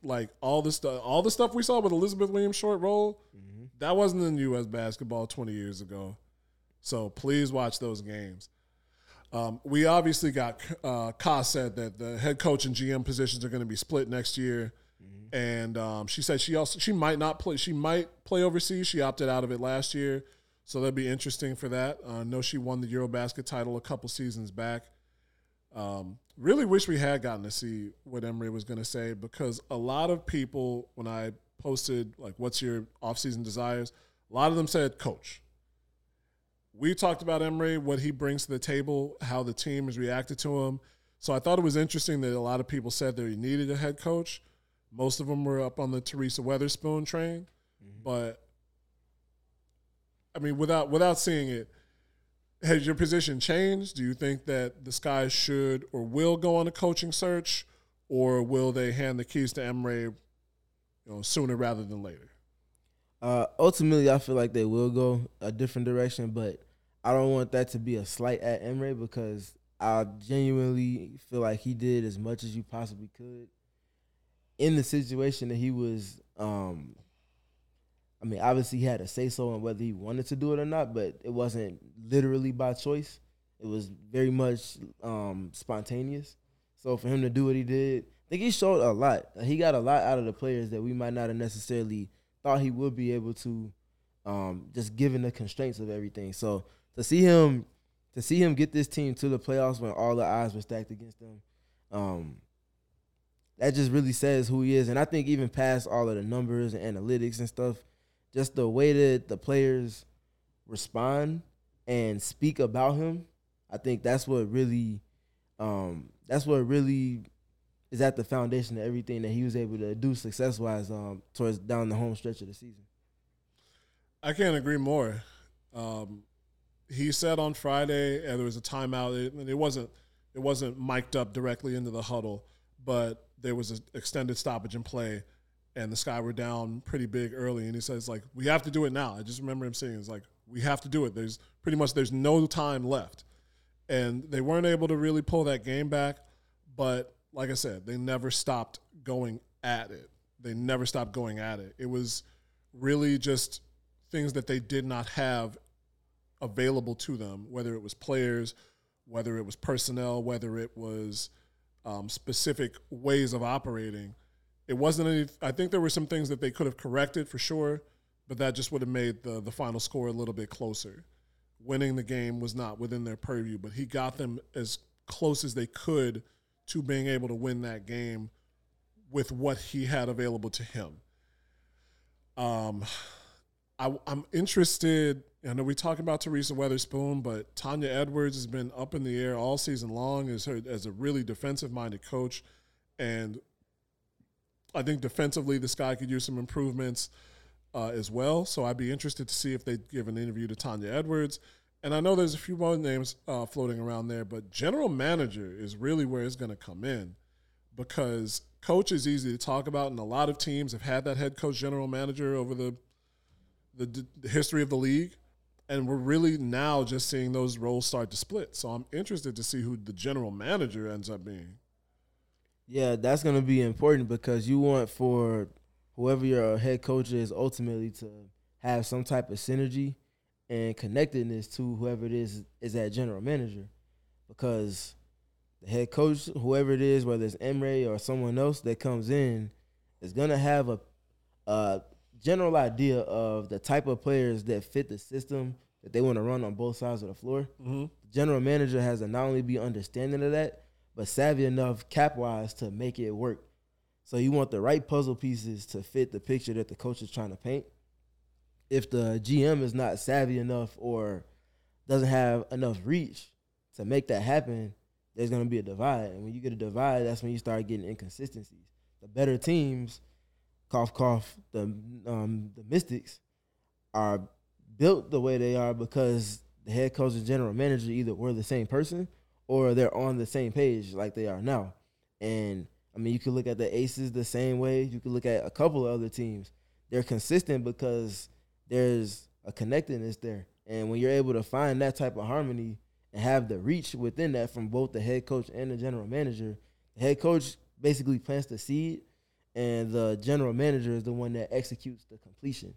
like all the stuff, all the stuff we saw with Elizabeth Williams short roll, mm-hmm. that wasn't in U.S. basketball 20 years ago. So please watch those games. Um, we obviously got uh, Ka said that the head coach and GM positions are going to be split next year, mm-hmm. and um, she said she also she might not play. She might play overseas. She opted out of it last year, so that'd be interesting for that. Uh, I know she won the EuroBasket title a couple seasons back. Um, really wish we had gotten to see what Emre was going to say because a lot of people, when I posted like, "What's your offseason desires?" a lot of them said, "Coach." We talked about Emre, what he brings to the table, how the team has reacted to him. So I thought it was interesting that a lot of people said that he needed a head coach. Most of them were up on the Teresa Weatherspoon train, mm-hmm. but I mean, without without seeing it, has your position changed? Do you think that the Sky should or will go on a coaching search, or will they hand the keys to Emre, you know, sooner rather than later? Uh, ultimately, I feel like they will go a different direction, but I don't want that to be a slight at Emre because I genuinely feel like he did as much as you possibly could in the situation that he was um, I mean, obviously he had a say so on whether he wanted to do it or not, but it wasn't literally by choice. It was very much um, spontaneous. So for him to do what he did, I think he showed a lot. He got a lot out of the players that we might not have necessarily thought he would be able to, um, just given the constraints of everything. So to see him, to see him get this team to the playoffs when all the odds were stacked against them, um, that just really says who he is. And I think even past all of the numbers and analytics and stuff, just the way that the players respond and speak about him, I think that's what really, um, that's what really is at the foundation of everything that he was able to do success wise um, towards down the home stretch of the season. I can't agree more. Um, he said on Friday, and there was a timeout. It, it wasn't it wasn't mic'd up directly into the huddle, but there was an extended stoppage in play and the Sky were down pretty big early, and he says like we have to do it now. I just remember him saying it's like we have to do it. There's pretty much there's no time left, and they weren't able to really pull that game back. But like I said, they never stopped going at it. They never stopped going at it. It was really just things that they did not have available to them, whether it was players, whether it was personnel, whether it was um, specific ways of operating it wasn't any. I think there were some things that they could have corrected for sure, but that just would have made the the final score a little bit closer. Winning the game was not within their purview, but he got them as close as they could to being able to win that game with what he had available to him. Um, I, am interested. I know we talk about Teresa Weatherspoon, but Tonya Edwards has been up in the air all season long as her as a really defensive minded coach, and I think defensively, this guy could use some improvements uh, as well. So I'd be interested to see if they give an interview to Tonya Edwards. And I know there's a few more names uh, floating around there, but general manager is really where it's going to come in because coach is easy to talk about, and a lot of teams have had that head coach, general manager over the the, the history of the league, and we're really now just seeing those roles start to split. So I'm interested to see who the general manager ends up being. Yeah, that's going to be important because you want for whoever your head coach is ultimately to have some type of synergy and connectedness to whoever it is is that general manager because the head coach, whoever it is, whether it's Emre or someone else that comes in, is gonna have a, a general idea of the type of players that fit the system that they want to run on both sides of the floor. Mm-hmm. The general manager has to not only be understanding of that, but savvy enough cap wise to make it work. So you want the right puzzle pieces to fit the picture that the coach is trying to paint. If the GM is not savvy enough or doesn't have enough reach to make that happen, there's going to be a divide. And when you get a divide, that's when you start getting inconsistencies. The better teams, cough cough, the um, the Mystics are built the way they are because the head coach and general manager either were the same person or they're on the same page like they are now. And I mean, you could look at the Aces the same way. You could look at a couple of other teams. They're consistent because there's a connectedness there. And when you're able to find that type of harmony and have the reach within that from both the head coach and the general manager, the head coach basically plants the seed, and the general manager is the one that executes the completion.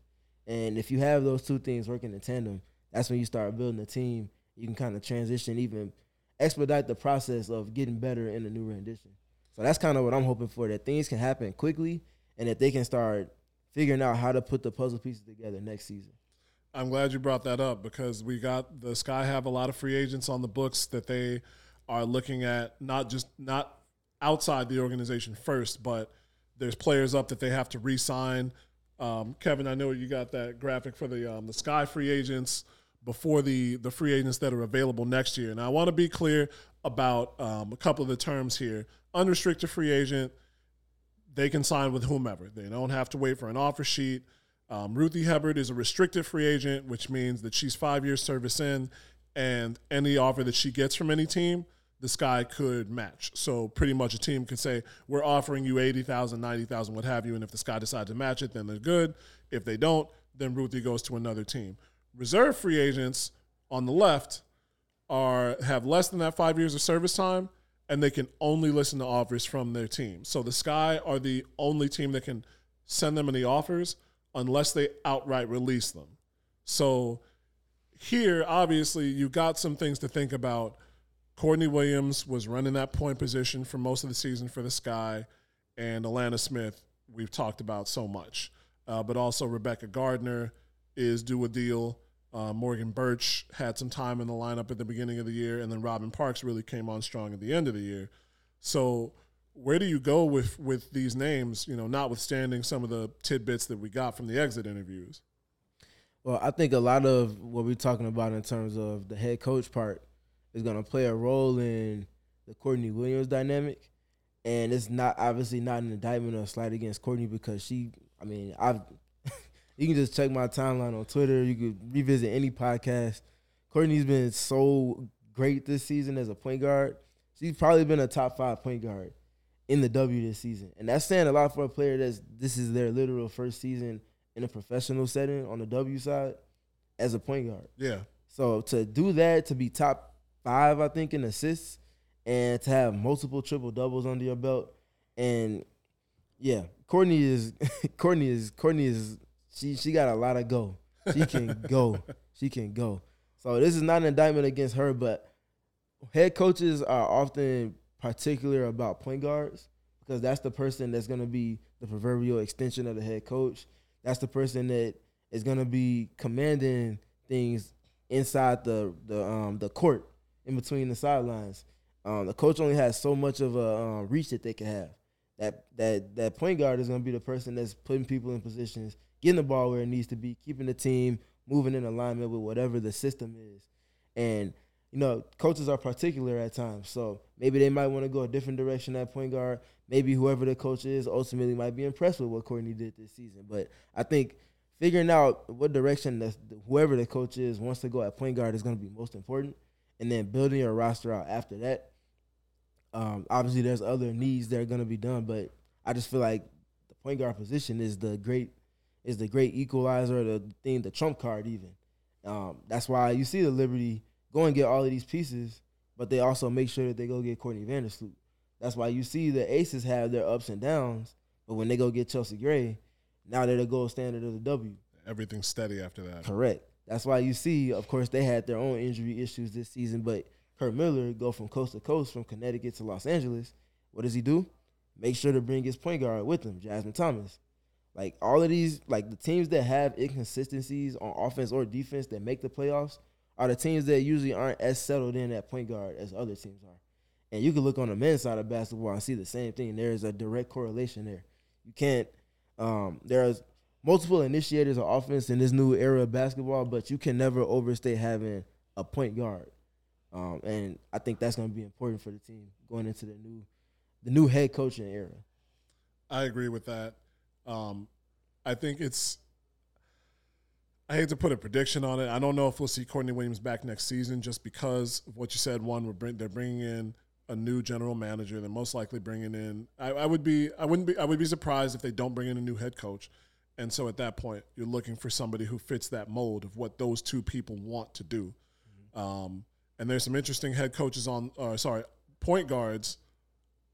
And if you have those two things working in tandem, that's when you start building a team. You can kind of transition even expedite the process of getting better in a new rendition. So that's kind of what I'm hoping for that things can happen quickly and that they can start figuring out how to put the puzzle pieces together next season. I'm glad you brought that up because we got the Sky have a lot of free agents on the books that they are looking at not just not outside the organization first, but there's players up that they have to re-sign. Um, Kevin, I know you got that graphic for the um, the Sky free agents before the the free agents that are available next year. And I want to be clear about um, a couple of the terms here. Unrestricted free agent, they can sign with whomever. They don't have to wait for an offer sheet. Um, Ruthy Hebard is a restricted free agent, which means that she's five years service in, and any offer that she gets from any team, the sky could match. So pretty much a team could say, we're offering you 80,000, 90,000, what have you. And if the sky decides to match it, then they're good. If they don't, then Ruthy goes to another team. Reserve free agents on the left are have less than that five years of service time, and they can only listen to offers from their team. So the Sky are the only team that can send them any offers unless they outright release them. So here, obviously, you got some things to think about. Courtney Williams was running that point position for most of the season for the Sky, and Alanna Smith, we've talked about so much. Uh, but also Rebekah Gardner is due a deal. Uh, Morgan Bertsch had some time in the lineup at the beginning of the year, and then Robyn Parks really came on strong at the end of the year. So, where do you go with with these names? You know, notwithstanding some of the tidbits that we got from the exit interviews. Well, I think a lot of what we're talking about in terms of the head coach part is going to play a role in the Courtney Williams dynamic, and it's not obviously not an indictment or a slight against Courtney because she. I mean, I've you can just check my timeline on Twitter. You could revisit any podcast. Courtney's been so great this season as a point guard. She's probably been a top five point guard in the W this season, and that's saying a lot for a player that's this is their literal first season in a professional setting on the W side as a point guard. Yeah. So to do that, to be top five, I think in assists, and to have multiple triple doubles under your belt, and yeah, Courtney is [laughs] Courtney is Courtney is she she got a lot of go. She [laughs] can go. She can go. So this is not an indictment against her, but head coaches are often particular about point guards because that's the person that's going to be the proverbial extension of the head coach. That's the person that is going to be commanding things inside the the um the court in between the sidelines. Um, the coach only has so much of a um, reach that they can have. That that that point guard is going to be the person that's putting people in positions getting the ball where it needs to be, keeping the team moving in alignment with whatever the system is. And you know, coaches are particular at times, so maybe they might want to go a different direction at point guard. Maybe whoever the coach is ultimately might be impressed with what Courtney did this season. But I think figuring out what direction that whoever the coach is wants to go at point guard is going to be most important, and then building your roster out after that. Um, obviously, there's other needs that are going to be done, but I just feel like the point guard position is the great is the great equalizer, the thing, the trump card even. Um, that's why you see the Liberty go and get all of these pieces, but they also make sure that they go get Courtney Vandersloot. That's why you see the Aces have their ups and downs, but when they go get Chelsea Gray, now they're the gold standard of the W. Everything's steady after that. Correct. That's why you see, of course, they had their own injury issues this season, but Curt Miller go from coast to coast, from Connecticut to Los Angeles. What does he do? Make sure to bring his point guard with him, Jasmine Thomas. Like all of these, like the teams that have inconsistencies on offense or defense that make the playoffs are the teams that usually aren't as settled in at point guard as other teams are. And you can look on the men's side of basketball and see the same thing. There is a direct correlation there. You can't. Um, there's multiple initiators of offense in this new era of basketball, but you can never overstate having a point guard. Um, and I think that's going to be important for the team going into the new, the new head coaching era. I agree with that. Um, I think it's. I hate to put a prediction on it. I don't know if we'll see Courtney Williams back next season, just because of what you said. One, we're bring, they're bringing in a new general manager. They're most likely bringing in. I, I would be. I wouldn't be. I would be surprised if they don't bring in a new head coach. And so at that point, you're looking for somebody who fits that mold of what those two people want to do. Mm-hmm. Um, and there's some interesting head coaches on, uh, sorry, point guards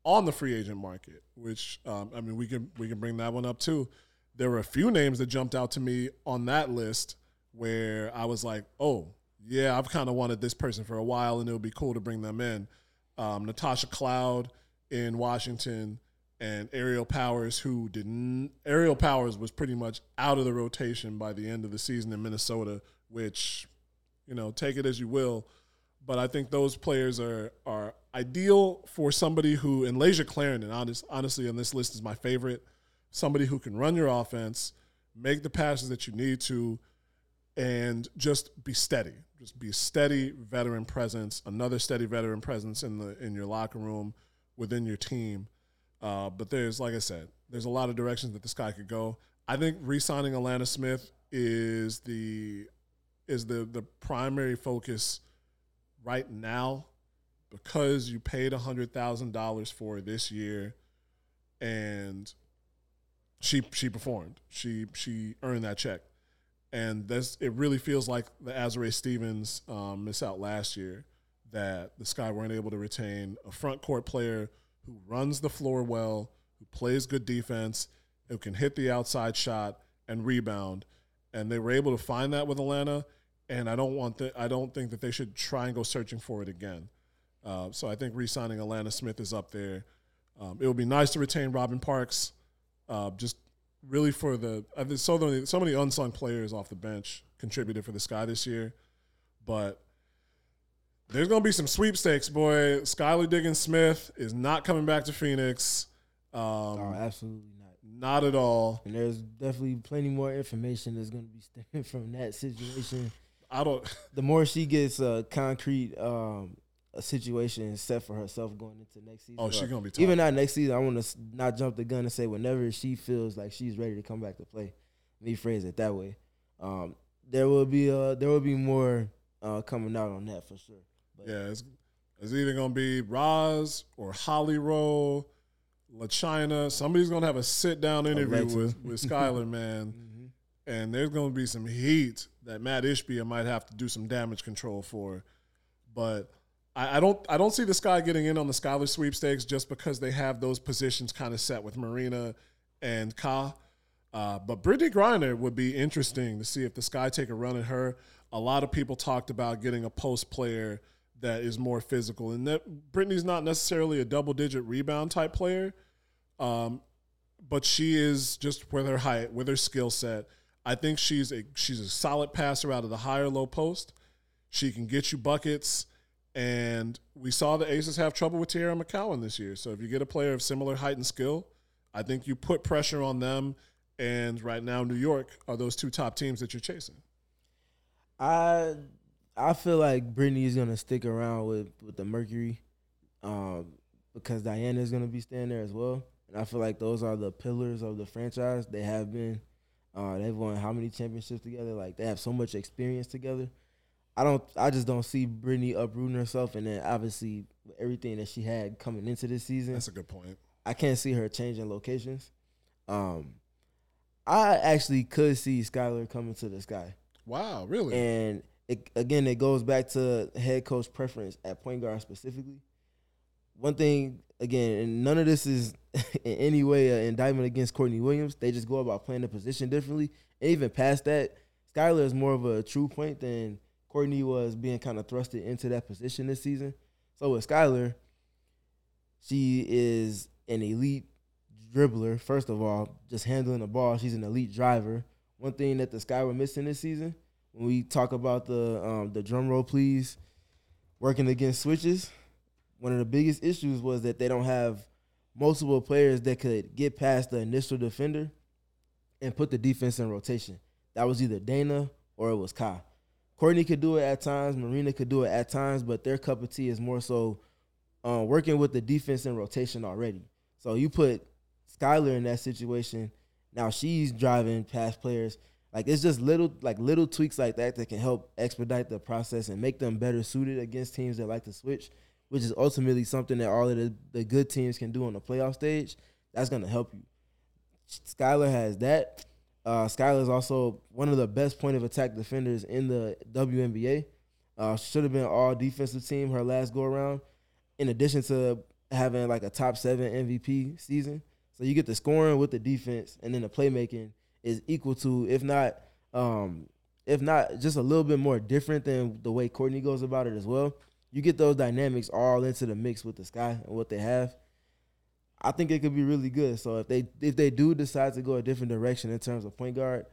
on the free agent market, which um, I mean we can we can bring that one up too. There were a few names that jumped out to me on that list where I was like, oh yeah, I've kind of wanted this person for a while, and it would be cool to bring them in. Um, Natasha Cloud in Washington and Aerial Powers, who didn't. Aerial Powers was pretty much out of the rotation by the end of the season in Minnesota, which, you know, take it as you will. But I think those players are are ideal for somebody who, and Layshia Clarendon, honest, honestly, on this list is my favorite. Somebody who can run your offense, make the passes that you need to, and just be steady. Just be a steady veteran presence, another steady veteran presence in the in your locker room, within your team. Uh, but there's, like I said, there's a lot of directions that this guy could go. I think re-signing Alanna Smith is the is the the primary focus right now because you paid hundred thousand dollars for this year, and she she performed. She she earned that check, and this it really feels like the Azurá Stevens um, miss out last year that the Sky weren't able to retain a front court player who runs the floor well, who plays good defense, who can hit the outside shot and rebound, and they were able to find that with Alanna. And I don't want that. I don't think that they should try and go searching for it again. Uh, so I think re-signing Alanna Smith is up there. Um, it would be nice to retain Robyn Parks, uh, just really for the. I think so many so many unsung players off the bench contributed for the Sky this year, but there's gonna be some sweepstakes, boy. Skylar Diggins Smith is not coming back to Phoenix. Um, oh, absolutely not. Not at all. And there's definitely plenty more information that's going to be [laughs] stemming from that situation. I don't. [laughs] The more she gets a concrete um, a situation set for herself going into next season. Oh, she's gonna be tough. even not next season. I want to not jump the gun and say whenever she feels like she's ready to come back to play. Let me phrase it that way. Um, there will be uh there will be more uh, coming out on that for sure. But Yeah, it's, it's either gonna be Roz or Holly Rowe, LaChina. Somebody's gonna have a sit down interview with with Skylar, [laughs] man. And there's gonna be some heat that Matt Ishbia might have to do some damage control for. But I, I don't I don't see this guy getting in on the Skylar sweepstakes just because they have those positions kind of set with Marina and Ka. Uh, but Brittney Griner would be interesting to see if the Sky take a run at her. A lot of people talked about getting a post player that is more physical, and that Brittney's not necessarily a double digit rebound type player, um, but she is just with her height, with her skill set. I think she's a she's a solid passer out of the higher low post. She can get you buckets, and we saw the Aces have trouble with Teaira McCowan this year. So if you get a player of similar height and skill, I think you put pressure on them. And right now, New York are those two top teams that you're chasing. I I feel like Brittney is gonna stick around with with the Mercury, um, because Diana is gonna be staying there as well, and I feel like those are the pillars of the franchise. They have been, uh, they've won how many championships together? Like they have so much experience together. I don't. I just don't see Brittney uprooting herself, and then obviously everything that she had coming into this season, That's a good point. I can't see her changing locations. Um, I actually could see Skylar coming to the sky. Wow, really? And it, again, it goes back to head coach preference at point guard specifically. One thing, again, and none of this is [laughs] in any way an indictment against Courtney Williams. They just go about playing the position differently. And even past that, Skylar is more of a true point than Courtney was being kind of thrusted into that position this season. So with Skylar, she is an elite dribbler, first of all, just handling the ball. She's an elite driver. One thing that the Sky were missing this season, when we talk about the um, the drum roll, please, working against switches, one of the biggest issues was that they don't have multiple players that could get past the initial defender and put the defense in rotation. That was either Dana or it was Kai. Courtney could do it at times, Marina could do it at times, but their cup of tea is more so uh, working with the defense in rotation already. So you put Skylar in that situation. Now she's driving past players. Like it's just little like little tweaks like that that can help expedite the process and make them better suited against teams that like to switch, which is ultimately something that all of the, the good teams can do on the playoff stage. That's gonna help you. Skylar has that. Uh, Skylar is also one of the best point of attack defenders in the WNBA. Uh, should have been all defensive team her last go around. In addition to having like a top seven MVP season, so you get the scoring with the defense, and then the playmaking is equal to, if not, um, if not just a little bit more different than the way Courtney goes about it as well. You get those dynamics all into the mix with the Sky and what they have. I think it could be really good. So if they if they do decide to go a different direction in terms of point guard,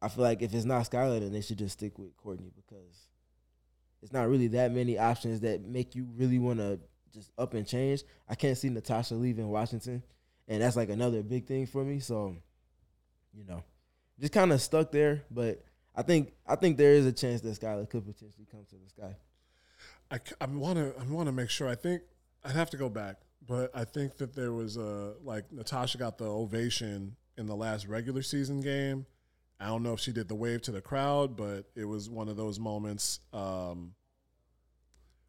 I feel like if it's not Skylar, then they should just stick with Courtney because it's not really that many options that make you really want to just up and change. I can't see Natasha leaving Washington, and that's like another big thing for me. So, you know, just kind of stuck there. But I think I think there is a chance that Skylar could potentially come to the sky. I, I want to I want to make sure. I think I'd have to go back, but I think that there was a like Natasha got the ovation in the last regular season game. I don't know if she did the wave to the crowd, but it was one of those moments um,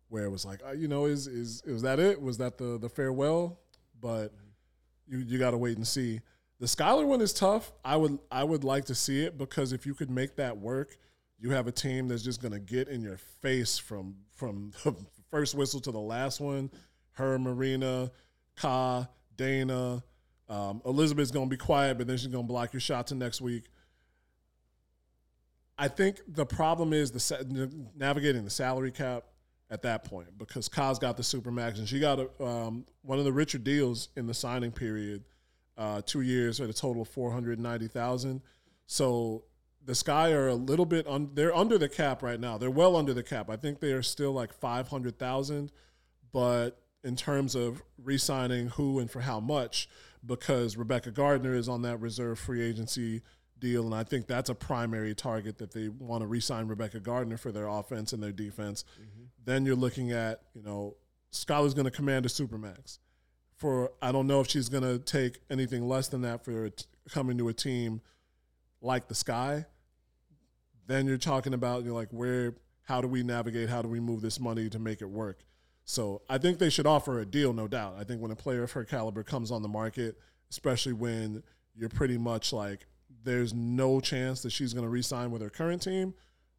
where it was like, uh, you know, is is was that it? Was that the the farewell? But you you got to wait and see. The Skylar one is tough. I would I would like to see it because if you could make that work, you have a team that's just going to get in your face from from [laughs] the first whistle to the last one. Her, Marina, Ka, Dana, um, Elizabeth's going to be quiet, but then she's going to block your shots to next week. I think the problem is the navigating the salary cap at that point because Ka's got the supermax and she got a, um, one of the richer deals in the signing period, uh, two years at a total of four hundred ninety thousand. So the Sky are a little bit on. They're under the cap right now. They're well under the cap. I think they are still like five hundred thousand, but in terms of re-signing who and for how much, because Rebekah Gardner is on that reserve free agency deal, and I think that's a primary target that they want to re-sign Rebekah Gardner for their offense and their defense. Mm-hmm. Then you're looking at you know Skylar's going to command a supermax. For I don't know if she's going to take anything less than that for coming to a team like the Sky. Then you're talking about you're like where how do we navigate how do we move this money to make it work. So I think they should offer a deal, no doubt. I think when a player of her caliber comes on the market, especially when you're pretty much like there's no chance that she's going to re-sign with her current team,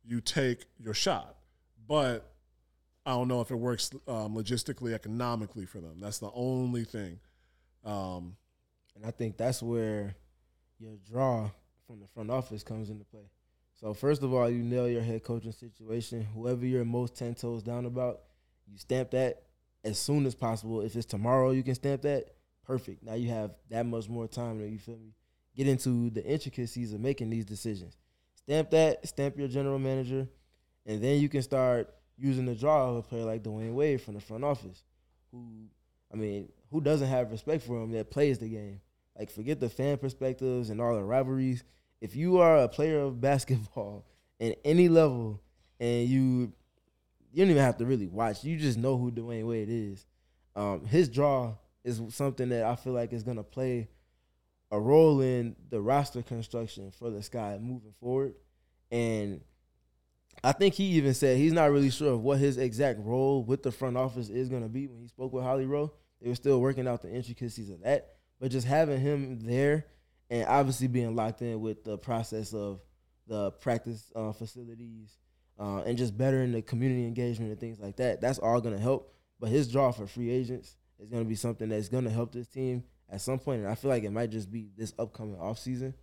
you take your shot. But I don't know if it works um, logistically, economically for them. That's the only thing. Um, and I think that's where your draw from the front office comes into play. So first of all, you nail your head coaching situation. Whoever you're most ten toes down about, you stamp that as soon as possible. If it's tomorrow, you can stamp that. Perfect. Now you have that much more time. You feel me? Get into the intricacies of making these decisions. Stamp that. Stamp your general manager, and then you can start using the draw of a player like Dwyane Wade from the front office, who, I mean, who doesn't have respect for him that plays the game. Like, forget the fan perspectives and all the rivalries. If you are a player of basketball [laughs] in any level and you you don't even have to really watch, you just know who Dwyane Wade is. Um, his draw is something that I feel like is gonna play a role in the roster construction for the Sky moving forward. And I think he even said he's not really sure of what his exact role with the front office is going to be when he spoke with Holly Rowe. They were still working out the intricacies of that. But just having him there and obviously being locked in with the process of the practice uh, facilities uh, and just bettering the community engagement and things like that, that's all going to help. But his draw for free agents is going to be something that's going to help this team at some point, and I feel like it might just be this upcoming offseason.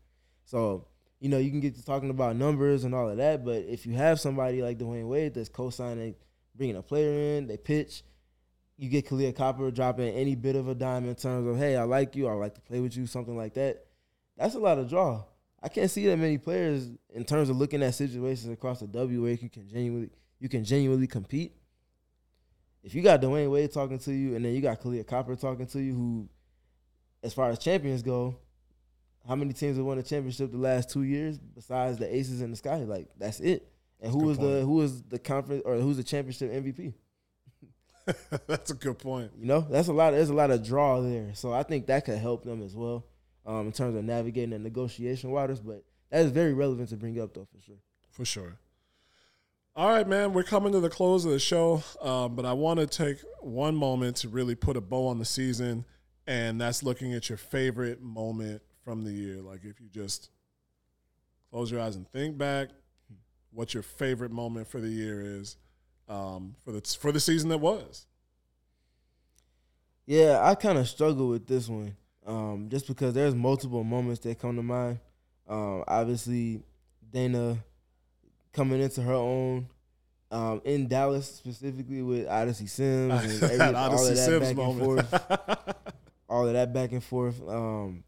So you know, you can get to talking about numbers and all of that, but if you have somebody like Dwyane Wade that's co-signing, bringing a player in, they pitch, you get Kahleah Copper dropping any bit of a dime in terms of, hey, I like you, I like to play with you, something like that. That's a lot of draw. I can't see that many players in terms of looking at situations across the W where you can genuinely you can genuinely compete. If you got Dwyane Wade talking to you, and then you got Kahleah Copper talking to you, who, as far as champions go, how many teams have won a championship the last two years besides the Aces in the Sky? Like that's it. And who was the who was the conference or who's the championship MVP? [laughs] that's a good point. You know, that's a lot. Of, there's a lot of draw there, so I think that could help them as well um, in terms of navigating the negotiation waters. But that is very relevant to bring up, though, for sure. For sure. All right, man, we're coming to the close of the show, um, but I want to take one moment to really put a bow on the season, and that's looking at your favorite moment from the year? Like if you just close your eyes and think back, what your favorite moment for the year is um, for the for the season that was. Yeah, I kind of struggle with this one, um, just because there's multiple moments that come to mind. Um, obviously, Dana coming into her own um, in Dallas specifically with Odyssey Sims and [laughs] every, all of that Sims back moment. and forth. [laughs] all of that back and forth. Um,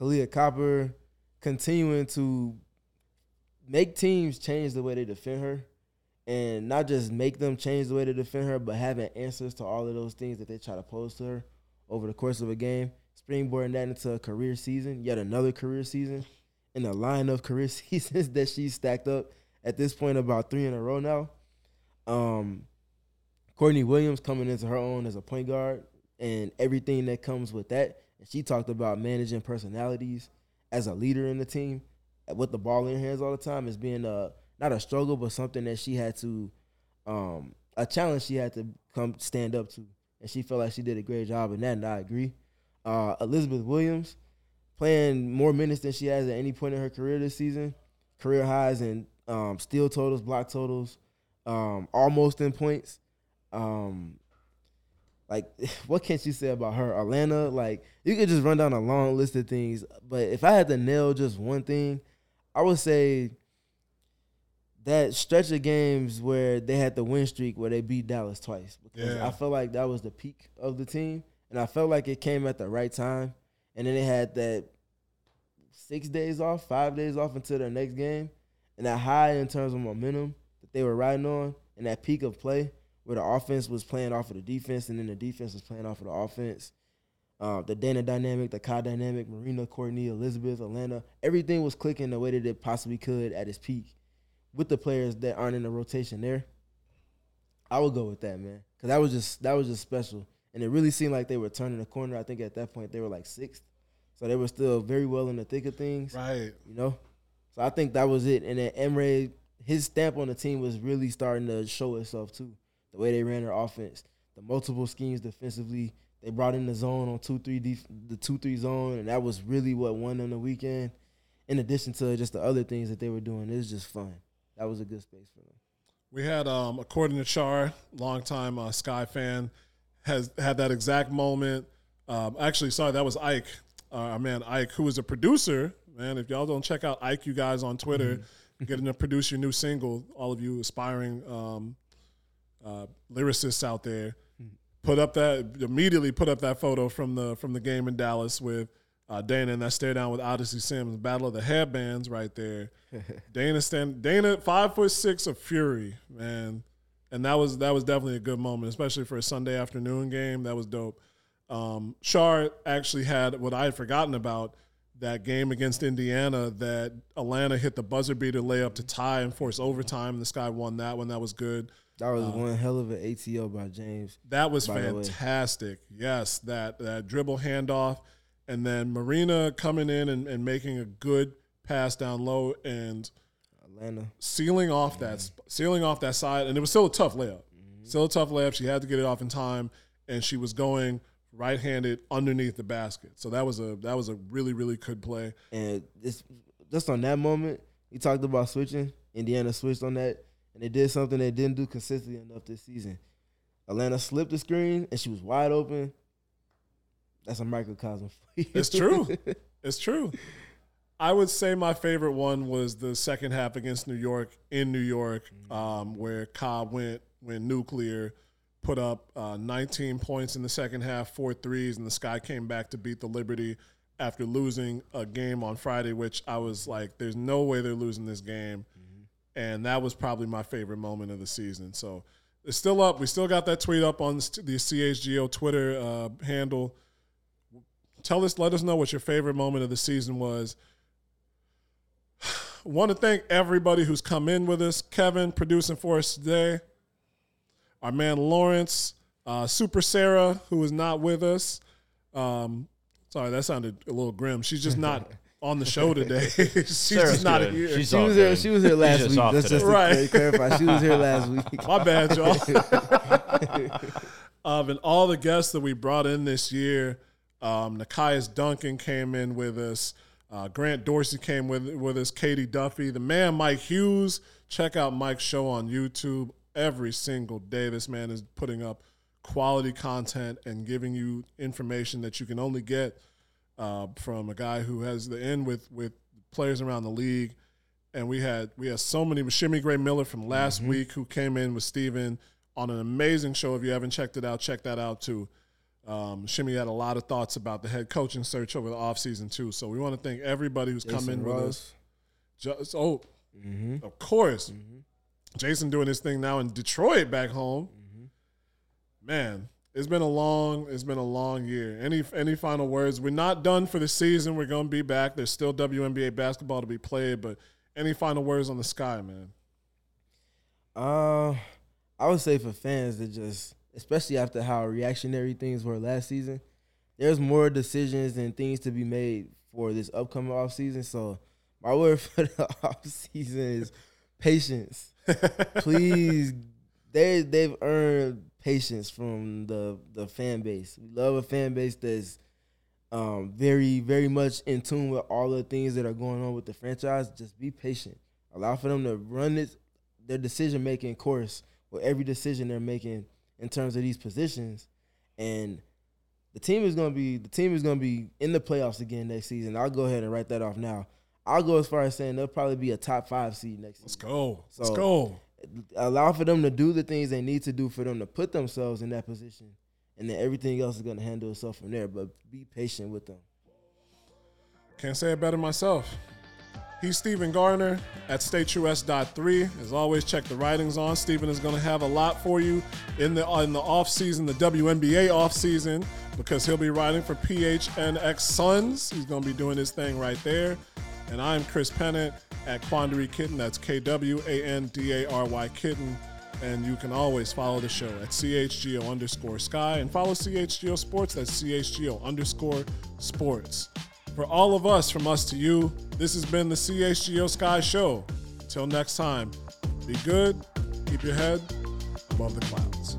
Kahleah Copper continuing to make teams change the way they defend her and not just make them change the way they defend her, but having answers to all of those things that they try to pose to her over the course of a game, springboarding that into a career season, yet another career season, in the line of career [laughs] seasons that she's stacked up at this point about three in a row now. Um, Courtney Williams coming into her own as a point guard and everything that comes with that. And she talked about managing personalities as a leader in the team with the ball in her hands all the time as being a not a struggle, but something that she had to um, a challenge she had to come stand up to. And she felt like she did a great job in that, and I agree. Uh, Elizabeth Williams playing more minutes than she has at any point in her career this season. Career highs in um, steal totals, block totals, um, almost in points. Um, like, [laughs] what can you say about her? Atlanta, like, you could just run down a long list of things. But if I had to nail just one thing, I would say that stretch of games where they had the win streak where they beat Dallas twice. Because Yeah. I felt like that was the peak of the team. And I felt like it came at the right time. And then they had that six days off, five days off until their next game. And that high in terms of momentum that they were riding on and that peak of play where the offense was playing off of the defense and then the defense was playing off of the offense. Uh, the Dana dynamic, the Kai dynamic, Marina, Courtney, Elizabeth, Alanna, everything was clicking the way that it possibly could at its peak with the players that aren't in the rotation there. I would go with that, man, because that was just that was just special, and it really seemed like they were turning the corner. I think at that point they were like sixth, so they were still very well in the thick of things, Right. you know. So I think that was it, and then Emre, his stamp on the team was really starting to show itself too. The way they ran their offense, the multiple schemes defensively, they brought in the zone on two three def- the two three zone, and that was really what won them the weekend. In addition to just the other things that they were doing, it was just fun. That was a good space for them. We had, um, according to Char, longtime uh, Sky fan, has had that exact moment. Um, actually, sorry, that was Ike, uh, our man Ike, who is a producer. Man, if y'all don't check out Ike, you guys on Twitter, getting to produce your new single. All of you aspiring um, uh, lyricists out there, put up that immediately put up that photo from the from the game in Dallas with uh, Dana and that stare down with Odyssey Sims, battle of the headbands right there. [laughs] Dana stand Dana five foot six of fury, man, and that was that was definitely a good moment, especially for a Sunday afternoon game. That was dope. Um, Shar actually had what I had forgotten about that game against Indiana that Alanna hit the buzzer beater layup to tie and force overtime. And this guy won that one. That was good. That was one hell of an ATO by James. That was by the way. fantastic. Yes, that that dribble handoff, and then Marina coming in and, and making a good pass down low and Alanna. sealing off that sp- sealing off that side, and it was still a tough layup. Mm-hmm. Still a tough layup. She had to get it off in time, and she was going right-handed underneath the basket. So that was a that was a really really good play. And this, just on that moment, he talked about switching. Indiana switched on that, and they did something they didn't do consistently enough this season. Alanna slipped the screen, and she was wide open. That's a microcosm for you. [laughs] It's true. it's true. I would say my favorite one was the second half against New York in New York, um, where Cobb went went nuclear, put up uh, 19 points in the second half, four threes, and the Sky came back to beat the Liberty after losing a game on Friday, which I was like, "There's no way they're losing this game," and that was probably my favorite moment of the season. So it's still up. We still got that tweet up on the CHGO Twitter uh, handle tell us, let us know what your favorite moment of the season was. Want to thank everybody who's come in with us. Kevin producing for us today. Our man Lawrence, uh, Super Sarah, who is not with us. Um, sorry, that sounded a little grim. She's just not [laughs] on the show today. [laughs] She's Sarah's just not good. here. She's She was here. She was here last just week. off That's just today. to Right. clarify. She was here last [laughs] week. My bad, y'all. um, and all the guests that we brought in this year, um, Nekias Duncan came in with us. Uh, Grant Dorsey came with with us. Katie Duffy, the man Mike Hughes. Check out Mike's show on YouTube every single day. This man is putting up quality content and giving you information that you can only get uh, from a guy who has the end with with players around the league. And we had we had so many Shimmy Gray Miller from last week who came in with Stephen on an amazing show. If you haven't checked it out, check that out too. Um, Shimmy had a lot of thoughts about the head coaching search over the offseason too. So we want to thank everybody who's come in Jason with us. Just, oh, of course. Jason doing his thing now in Detroit back home. Man, it's been a long it's been a long year. Any any final words? We're not done for the season. We're gonna be back. There's still WNBA basketball to be played, but any final words on the sky, man? Uh, I would say for fans that just, especially after how reactionary things were last season, there's more decisions and things to be made for this upcoming off season. So my [laughs] word for the off season is patience. [laughs] Please, they they've earned patience from the the fan base. We love a fan base that's um, very very much in tune with all the things that are going on with the franchise. Just be patient. Allow for them to run this their decision making course with every decision they're making in terms of these positions, and the team is going to be the team is going to be in the playoffs again next season. I'll go ahead and write that off now. I'll go as far as saying they'll probably be a top five seed next. Season. Let's season. go. So, Let's go. Allow for them to do the things they need to do for them to put themselves in that position, and then everything else is going to handle itself from there. But be patient with them. Can't say it better myself. He's Stephen Garner at StateUS.3. As always, check the writings on. Stephen is going to have a lot for you in the in the off season, the WNBA off season, because he'll be writing for PHNX Suns. He's going to be doing his thing right there. And I'm Chris Pennant at Kwandary Kitten. That's K W A N D A R Y Kitten. And you can always follow the show at CHGO underscore Sky and follow CHGO Sports. That's CHGO underscore Sports. For all of us, from us to you, this has been the CHGO Sky Show. Until next time, be good, keep your head above the clouds.